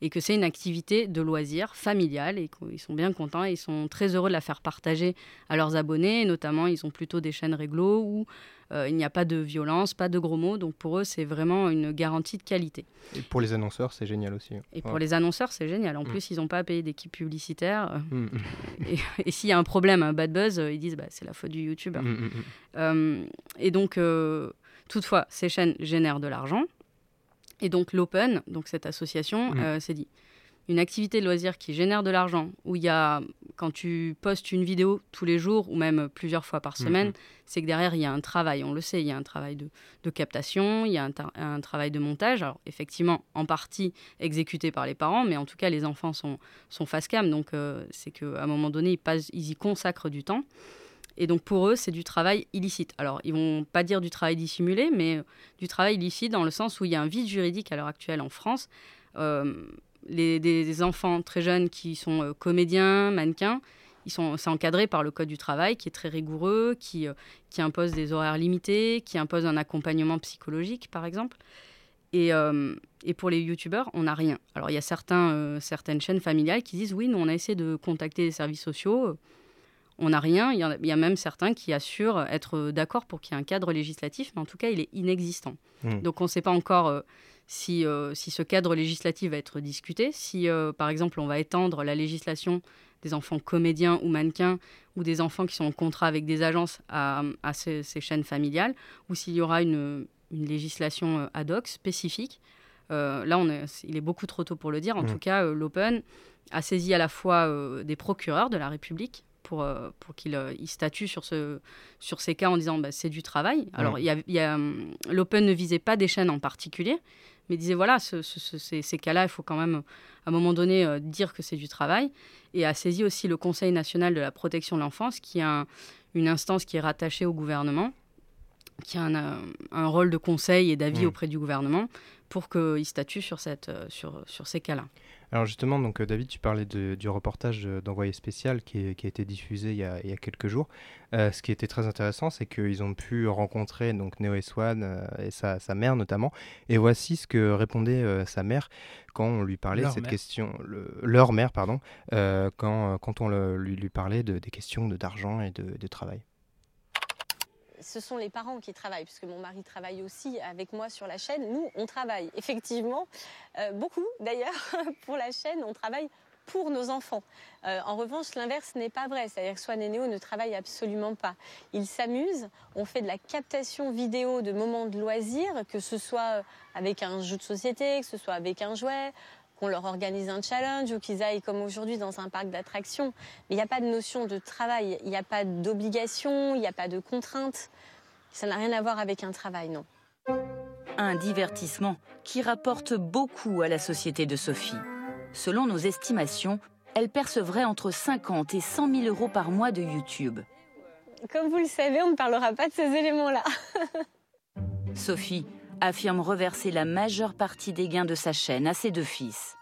et que c'est une activité de loisir familiale et qu'ils sont bien contents et ils sont très heureux de la faire partager à leurs abonnés. Notamment, ils ont plutôt des chaînes réglo où euh, il n'y a pas de violence, pas de gros mots. Donc pour eux, c'est vraiment une garantie de qualité. Et pour les annonceurs, c'est génial aussi. Et pour les annonceurs, c'est génial. En Mm. plus, ils n'ont pas à payer d'équipe publicitaire. euh, Mm, mm. Et, et s'il y a un problème, un bad buzz, euh, ils disent bah, c'est la faute du mm. Euh, et donc, euh, toutefois, ces chaînes génèrent de l'argent. Et donc, l'Open, donc cette association, euh, s'est dit une activité de loisir qui génère de l'argent, où il y a, quand tu postes une vidéo tous les jours ou même plusieurs fois par semaine, Mhm. c'est que derrière, il y a un travail, on le sait, il y a un travail de, de captation, il y a un, travail de montage, alors effectivement, en partie exécuté par les parents, mais en tout cas, les enfants sont, sont face cam, donc euh, c'est qu'à un moment donné, ils, passent, ils y consacrent du temps. Et donc pour eux, c'est du travail illicite. Alors, ils vont pas dire du travail dissimulé, mais du travail illicite dans le sens où il y a un vide juridique à l'heure actuelle en France. Euh, les, des, enfants très jeunes qui sont euh, comédiens, mannequins, ils sont, c'est encadré par le Code du travail qui est très rigoureux, qui, euh, qui impose des horaires limités, qui impose un accompagnement psychologique, par exemple. Et, euh, et pour les youtubeurs, on n'a rien. Alors, il y a certains, certaines chaînes familiales qui disent oui, nous, on a essayé de contacter les services sociaux. Euh, on n'a rien. Il y, a, il y a même certains qui assurent être d'accord pour qu'il y ait un cadre législatif, mais en tout cas, il est inexistant. Mm. Donc, on ne sait pas encore euh, si, euh, si ce cadre législatif va être discuté, si, euh, par exemple, on va étendre la législation des enfants comédiens ou mannequins ou des enfants qui sont en contrat avec des agences à, à ces, ces chaînes familiales, ou s'il y aura une, une législation euh, ad hoc spécifique. Euh, là, on est, il est beaucoup trop tôt pour le dire. En Mm. tout cas, euh, l'Open a saisi à la fois euh, des procureurs de la République pour, euh, pour qu'ils euh, ils statuent sur, ce, sur ces cas en disant bah, c'est du travail. Alors, il y a, il y a, hum, l'Open ne visait pas des chaînes en particulier, mais disait voilà, ce- ce- ce- ces, ces cas-là, il faut quand même, à un moment donné, euh, dire que c'est du travail. Et a saisi aussi le Conseil national de la protection de l'enfance, qui est un- une instance qui est rattachée au gouvernement, qui a un, un rôle de conseil et d'avis Mm. auprès du gouvernement, pour qu'il statue sur, cette, euh, sur, sur ces cas-là. Alors justement, donc euh, David, tu parlais de- du reportage euh, d'Envoyé spécial qui, est- qui a été diffusé il y a, il y a quelques jours. Euh, ce qui était très intéressant, c'est qu'ils ont pu rencontrer donc Neo et Swan euh, et sa, sa mère notamment. Et voici ce que répondait euh, sa mère quand on lui parlait Leur de cette mère. question, le- leur mère pardon, euh, quand, quand on le- lui, lui parlait de, des questions de d'argent et de, de travail. Ce sont les parents qui travaillent, puisque mon mari travaille aussi avec moi sur la chaîne. Nous, on travaille effectivement euh, beaucoup d'ailleurs pour la chaîne, on travaille pour nos enfants. Euh, en revanche, l'inverse n'est pas vrai, c'est-à-dire que Swan et Néo ne travaillent absolument pas. Ils s'amusent, on fait de la captation vidéo de moments de loisirs, que ce soit avec un jeu de société, que ce soit avec un jouet, qu'on leur organise un challenge ou qu'ils aillent comme aujourd'hui dans un parc d'attractions. Mais il n'y a pas de notion de travail, il n'y a pas d'obligation, il n'y a pas de contrainte. Ça n'a rien à voir avec un travail, non. Un divertissement qui rapporte beaucoup à la société de Sophie. Selon nos estimations, elle percevrait entre 50 et 100 000 euros par mois de YouTube. Comme vous le savez, on ne parlera pas de ces éléments-là. Sophie affirme reverser la majeure partie des gains de sa chaîne à ses deux fils.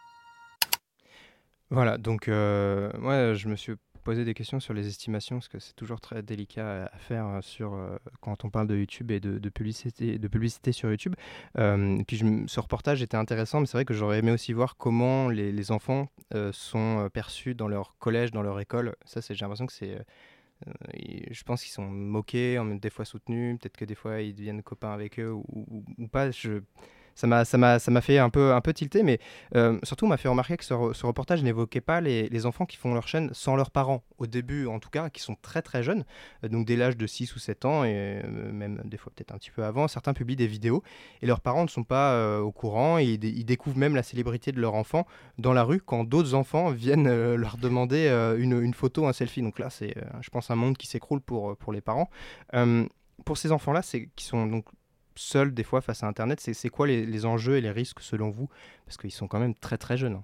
Voilà, donc euh, moi je me suis posé des questions sur les estimations parce que c'est toujours très délicat à faire euh, sur euh, quand on parle de YouTube et de, publicité, de publicité sur YouTube. et puis ce reportage était intéressant, mais c'est vrai que j'aurais aimé aussi voir comment les, enfants sont perçus dans leur collège, dans leur école. Ça, j'ai l'impression que c'est euh, je pense qu'ils sont moqués, des fois soutenus, peut-être que des fois ils deviennent copains avec eux ou, ou pas. Je, ça m'a ça m'a fait un peu un peu tilter mais euh, surtout m'a fait remarquer que ce, reportage n'évoquait pas les, enfants qui font leur chaîne sans leurs parents. Au début en tout cas qui sont très très jeunes euh, donc dès l'âge de 6 ou 7 ans et euh, même des fois peut-être un petit peu avant certains publient des vidéos et leurs parents ne sont pas au courant. Ils, découvrent même la célébrité de leur enfant dans la rue quand d'autres enfants viennent leur demander une, photo un selfie. Donc là c'est je pense un monde qui s'écroule pour pour les parents. Pour ces enfants là c'est qui sont donc seul des fois face à Internet. C'est quoi les, les, enjeux et les risques selon vous? Parce qu'ils sont quand même très très jeunes.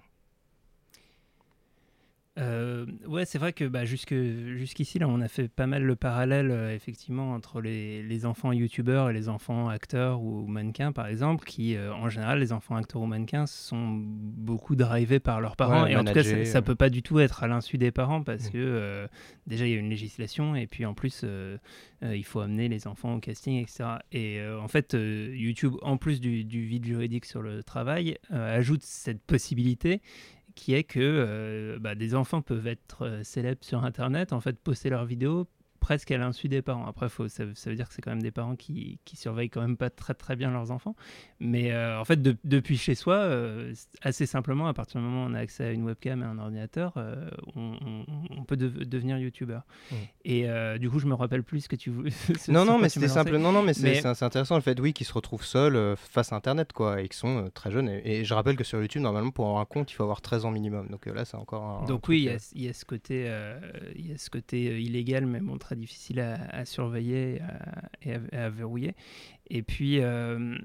Euh, ouais, c'est vrai que bah, jusque, jusqu'ici, là, on a fait pas mal le parallèle, euh, effectivement, entre les, les, enfants youtubeurs et les enfants acteurs ou mannequins, par exemple, qui, euh, en général, les enfants acteurs ou mannequins sont beaucoup drivés par leurs parents. et en tout cas, ça, peut pas du tout être à l'insu des parents parce mm. que, déjà, il y a une législation et puis, en plus, il faut amener les enfants au casting, etc. Et en fait, YouTube, en plus du, du vide juridique sur le travail, ajoute cette possibilité qui est que euh, bah, des enfants peuvent être euh, célèbres sur Internet, en fait, poster leurs vidéos, presque à l'insu des parents. Après, faut, ça, veut dire que c'est quand même des parents qui, qui, surveillent quand même pas très très bien leurs enfants. Mais euh, en fait, depuis chez soi, euh, assez simplement, à partir du moment où on a accès à une webcam et un ordinateur, euh, on, peut devenir youtubeur. Mmh. Et du coup, je me rappelle plus ce que tu voulais. non, non, mais c'était simple. Non, non, mais, c'est intéressant le fait, oui, qu'ils se retrouvent seuls face à Internet, quoi, et qu'ils sont très jeunes. Et, je rappelle que sur YouTube, normalement, pour avoir un compte, il faut avoir 13 ans minimum. Donc là, c'est encore un. Donc oui, il y, a ce côté, il y a ce côté illégal, mais bon, très difficile à, surveiller et à, verrouiller. Et puis, euh,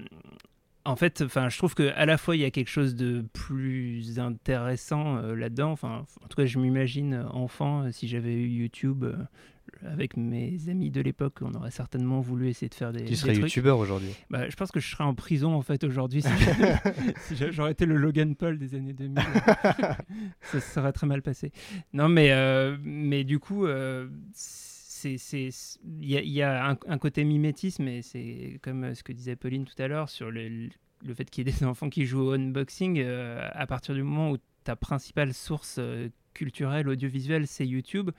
en fait, enfin, je trouve qu'à la fois il y a quelque chose de plus intéressant euh, là-dedans. Enfin, en tout cas, je m'imagine enfant, euh, si j'avais eu YouTube, avec mes amis de l'époque, on aurait certainement voulu essayer de faire des. Tu serais youtubeur aujourd'hui bah, Je pense que je serais en prison en fait aujourd'hui si, j'aurais été le Logan Paul des années 2000. ça serait très mal passé. Non, mais, mais du coup, c'est il y a, un, côté mimétisme et c'est comme euh, ce que disait Pauline tout à l'heure sur le, fait qu'il y ait des enfants qui jouent au unboxing euh, à partir du moment où ta principale source euh, culturelle audiovisuelle c'est YouTube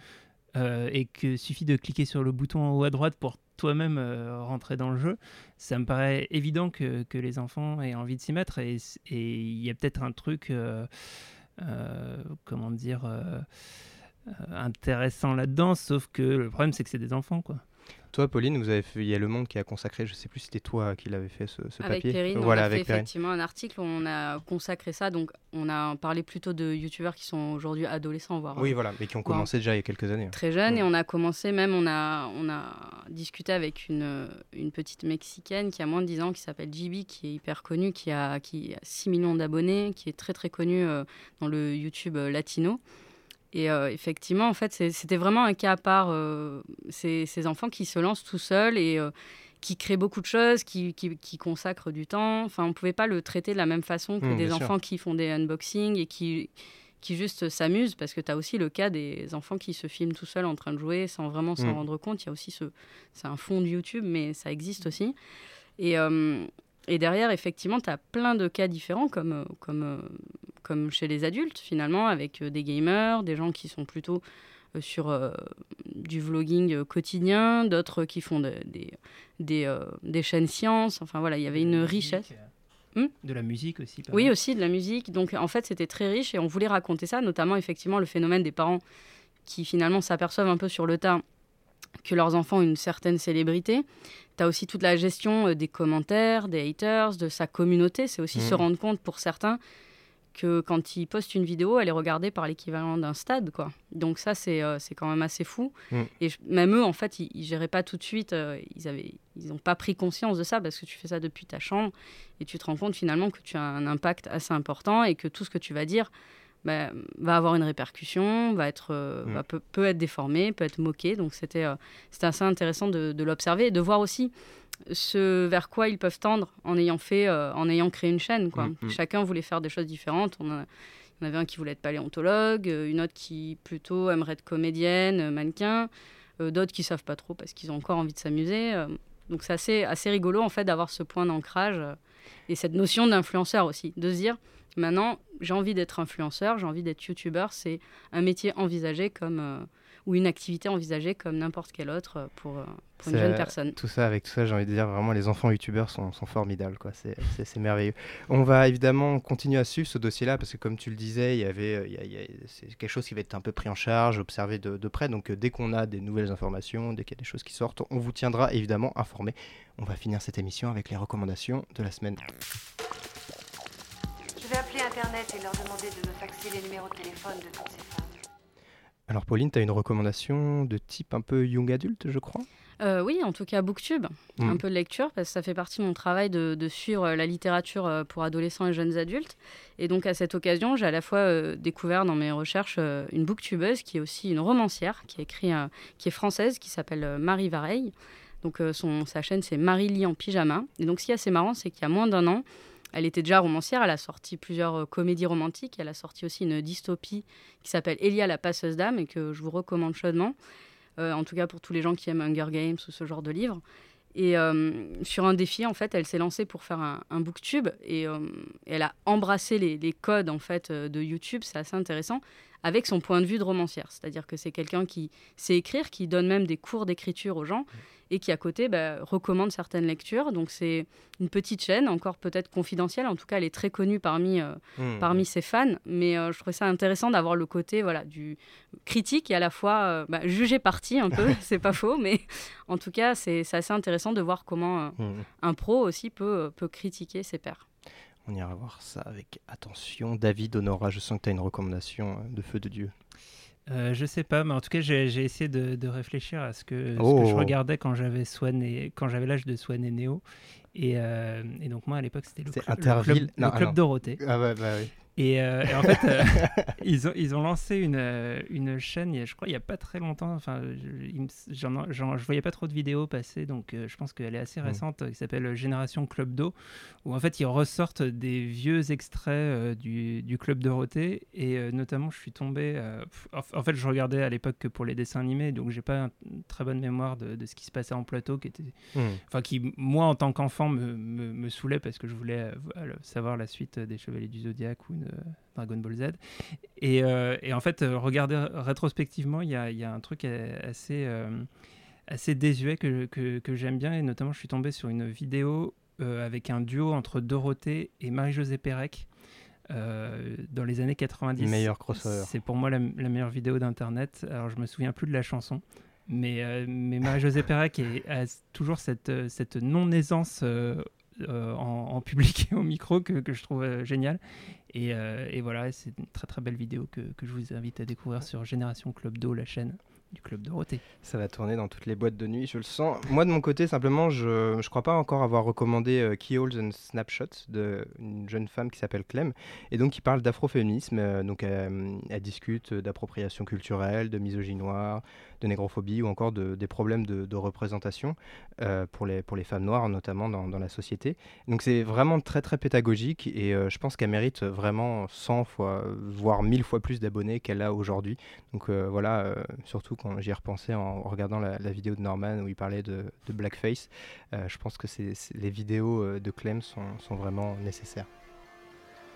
et que suffit de cliquer sur le bouton en haut à droite pour toi-même rentrer dans le jeu, ça me paraît évident que, les enfants aient envie de s'y mettre et il y a peut-être un truc, comment dire, intéressant là-dedans, sauf que le problème c'est que c'est des enfants quoi. Toi, Pauline, vous avez fait, il y a Le Monde qui a consacré, je ne sais plus si c'était toi qui l'avais fait ce, avec papier. Perrine, voilà, on a fait effectivement un article où on a consacré ça. Donc, on a parlé plutôt de youtubeurs qui sont aujourd'hui adolescents, voire. Oui, voilà, mais qui ont commencé déjà il y a quelques années. Hein. Très jeunes, et on a commencé même, on a, on a discuté avec une, une petite mexicaine qui a moins de 10 ans, qui s'appelle JB, qui est hyper connue, qui a, qui a 6 millions d'abonnés, qui est très très connue euh, dans le YouTube euh, latino. Et euh, effectivement, en fait, c'était vraiment un cas à part. Euh, ces, enfants qui se lancent tout seuls et euh, qui créent beaucoup de choses, qui, qui, consacrent du temps. Enfin, on ne pouvait pas le traiter de la même façon que mmh, des enfants qui font des unboxings et qui, qui juste s'amusent, parce que tu as aussi le cas des enfants qui se filment tout seuls en train de jouer sans vraiment s'en mmh. rendre compte. Il y a aussi ce... C'est un fond de YouTube, mais ça existe aussi. Et, et derrière, effectivement, tu as plein de cas différents, comme, comme comme chez les adultes finalement, avec euh, des gamers, des gens qui sont plutôt euh, sur euh, du vlogging quotidien, d'autres qui font de- des, des, euh, des chaînes sciences. Enfin voilà, il y avait une richesse. Hmm De la musique aussi. Oui, aussi de la musique. Donc en fait, c'était très riche et on voulait raconter ça, notamment effectivement le phénomène des parents qui finalement s'aperçoivent un peu sur le tas que leurs enfants ont une certaine célébrité. Tu as aussi toute la gestion des commentaires, des haters, de sa communauté. C'est aussi se rendre compte pour certains que quand ils postent une vidéo, elle est regardée par l'équivalent d'un stade. quoi. Donc ça, c'est euh, quand même assez fou. Mm. Et je- même eux, en fait, ils, ils géraient pas tout de suite. euh, ils avaient, ils n'ont pas pris conscience de ça parce que tu fais ça depuis ta chambre et tu te rends compte finalement que tu as un impact assez important et que tout ce que tu vas dire bah, va avoir une répercussion, va être, euh, Mm. va- peut, peut être déformé, peut être moqué. Donc c'était c'était assez intéressant de, de l'observer et de voir aussi ce vers quoi ils peuvent tendre en ayant fait, euh, en ayant créé une chaîne. Quoi. Mm, mm. Chacun voulait faire des choses différentes. On a- il y en avait un qui voulait être paléontologue, euh, une autre qui plutôt aimerait être comédienne, euh, mannequin, euh, d'autres qui savent pas trop parce qu'ils ont encore envie de s'amuser. euh. donc c'est assez, assez rigolo en fait d'avoir ce point d'ancrage et cette notion d'influenceur aussi, de se dire maintenant j'ai envie d'être influenceur, j'ai envie d'être youtubeur, c'est un métier envisagé comme ou une activité envisagée comme n'importe quelle autre euh, pour, euh, pour une jeune personne. Tout ça, avec tout ça, j'ai envie de dire vraiment, les enfants youtubeurs sont, sont formidables, quoi. C'est, c'est- c'est merveilleux. On va évidemment continuer à suivre ce dossier-là parce que, comme tu le disais, il y avait, euh, il y a- il y a- c'est quelque chose qui va être un peu pris en charge, observé de, de près. Donc, dès qu'on a des nouvelles informations, dès qu'il y a des choses qui sortent, on vous tiendra évidemment informé. On va finir cette émission avec les recommandations de la semaine. Je vais appeler Internet et leur demander de me faxer les numéros de téléphone de toutes ces femmes. Alors, Pauline, tu as une recommandation de type un peu young adulte, je crois? Euh, oui, en tout cas Booktube, Mm. un peu de lecture, parce que ça fait partie de mon travail de, de suivre euh, la littérature euh, pour adolescents et jeunes adultes. Et donc à cette occasion, j'ai à la fois euh, découvert dans mes recherches euh, une booktubeuse qui est aussi une romancière, qui, écrit, qui est française, qui s'appelle Marie Vareille. Donc son, sa chaîne c'est Marie lit en pyjama. Et donc ce qui est assez marrant, c'est qu'il y a moins d'un an, elle était déjà romancière, elle a sorti plusieurs euh, comédies romantiques, elle a sorti aussi une dystopie qui s'appelle Elia la passeuse d'âme et que je vous recommande chaudement. Euh, en tout cas pour tous les gens qui aiment Hunger Games ou ce genre de livres. Et euh, sur un défi, en fait, elle s'est lancée pour faire un, booktube et elle a embrassé les, codes en fait de YouTube. C'est assez intéressant avec son point de vue de romancière, c'est-à-dire que c'est quelqu'un qui sait écrire, qui donne même des cours d'écriture aux gens et qui à côté bah, recommande certaines lectures. Donc c'est une petite chaîne, encore peut-être confidentielle. En tout cas, elle est très connue parmi euh, Mhm. parmi ses fans. Mais euh, je trouvais ça intéressant d'avoir le côté voilà du critique et à la fois euh, bah, juger parti un peu. c'est pas faux, mais en tout cas, c'est assez intéressant de voir comment euh, un pro aussi peut peut critiquer ses pairs. On ira voir ça avec attention. David, Honora, je sens que tu as une recommandation euh, de feu de Dieu. Euh, je sais pas, mais en tout cas, j'ai essayé de, de réfléchir à ce que, ce que Oh. je regardais quand j'avais quand j'avais l'âge de Swan et Néo. Et, euh, et donc, moi, à l'époque, c'était le, cl- le club, Non, le ah club non. Dorothée. Ah ouais, bah oui. Et, euh, et en fait, euh, ils, ont, ils ont lancé une, euh, une chaîne, je crois, il n'y a pas très longtemps. Enfin, je, je voyais pas trop de vidéos passer, donc euh, je pense qu'elle est assez Mm. récente, qui s'appelle Génération Club d'eau, où en fait, ils ressortent des vieux extraits du, du Club Dorothée. Et notamment, je suis tombé. en, en fait, je regardais à l'époque que pour les dessins animés, donc j'ai pas un- une très bonne mémoire de, de ce qui se passait en plateau, qui était. Mm. Enfin, qui, moi, en tant qu'enfant, me, me, me saoulait parce que je voulais savoir la suite des Chevaliers du Zodiaque ou de Dragon Ball Z. Et, euh, et en fait, euh, regarder rétrospectivement, il y a, il y a un truc euh, assez, euh, assez désuet que, que, que j'aime bien. Et notamment, je suis tombé sur une vidéo euh, avec un duo entre Dorothée et Marie-Josée Pérec. euh, dans les années 90. Meilleur crossover. C'est pour moi la, la meilleure vidéo d'internet. Alors je me souviens plus de la chanson, mais, euh, mais Marie-Josée Pérec est- a toujours cette, euh, cette non-aisance euh, euh, en, en public et au micro que, que je trouve euh, génial. Et, euh, et voilà, c'est une très très belle vidéo que, je vous invite à découvrir sur Génération Club d'eau, la chaîne du Club Dorothée. Ça va tourner dans toutes les boîtes de nuit, je le sens. Moi, de mon côté, simplement, je ne crois pas encore avoir recommandé euh, Keyholes and Snapshots d'une jeune femme qui s'appelle Clem, et donc qui parle d'afroféminisme. euh, donc, elle discute d'appropriation culturelle, de misogynie noire, de négrophobie ou encore de, des problèmes de, représentation euh, pour, les, pour les femmes noires, notamment dans, la société. Donc, c'est vraiment très, très pédagogique, et euh, je pense qu'elle mérite vraiment 100 fois, voire 1000 fois plus d'abonnés qu'elle a aujourd'hui. Donc, euh, voilà, surtout quand j'y ai repensé en regardant la, vidéo de Norman où il parlait de, blackface, je pense que les vidéos de Clem sont, sont vraiment nécessaires.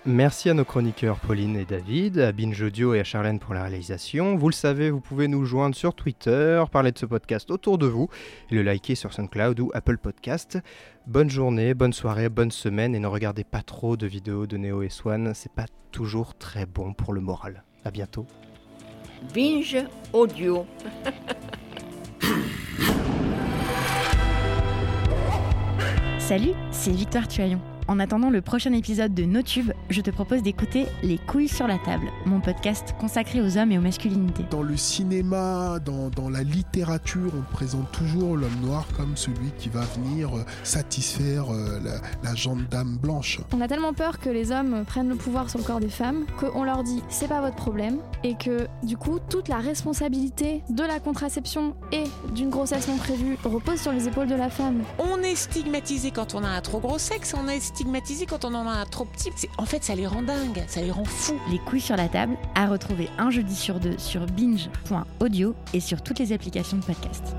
Merci à nos chroniqueurs Pauline et David, à Binge Audio et à Charlène pour la réalisation. Vous le savez, vous pouvez nous joindre sur Twitter, parler de ce podcast autour de vous et le liker sur SoundCloud ou Apple Podcast. Bonne journée, bonne soirée, bonne semaine et ne regardez pas trop de vidéos de Neo et Swan, c'est pas toujours très bon pour le moral. À bientôt. Binge Audio. Salut, c'est Victoire Tuaillon. En attendant le prochain épisode de NoTube, je te propose d'écouter Les couilles sur la table, mon podcast consacré aux hommes et aux masculinités. Dans le cinéma, dans, dans la littérature, on présente toujours l'homme noir comme celui qui va venir euh, satisfaire euh, la, la dame blanche. On a tellement peur que les hommes prennent le pouvoir sur le corps des femmes qu'on leur dit c'est pas votre problème et que du coup toute la responsabilité de la contraception et d'une grossesse non prévue repose sur les épaules de la femme. On est stigmatisé quand on a un trop gros sexe, on est stigmatisé quand on en a un trop petit. En fait, ça les rend dingues, ça les rend fous. Les couilles sur la table, à retrouver un jeudi sur deux sur binge.audio et sur toutes les applications de podcast.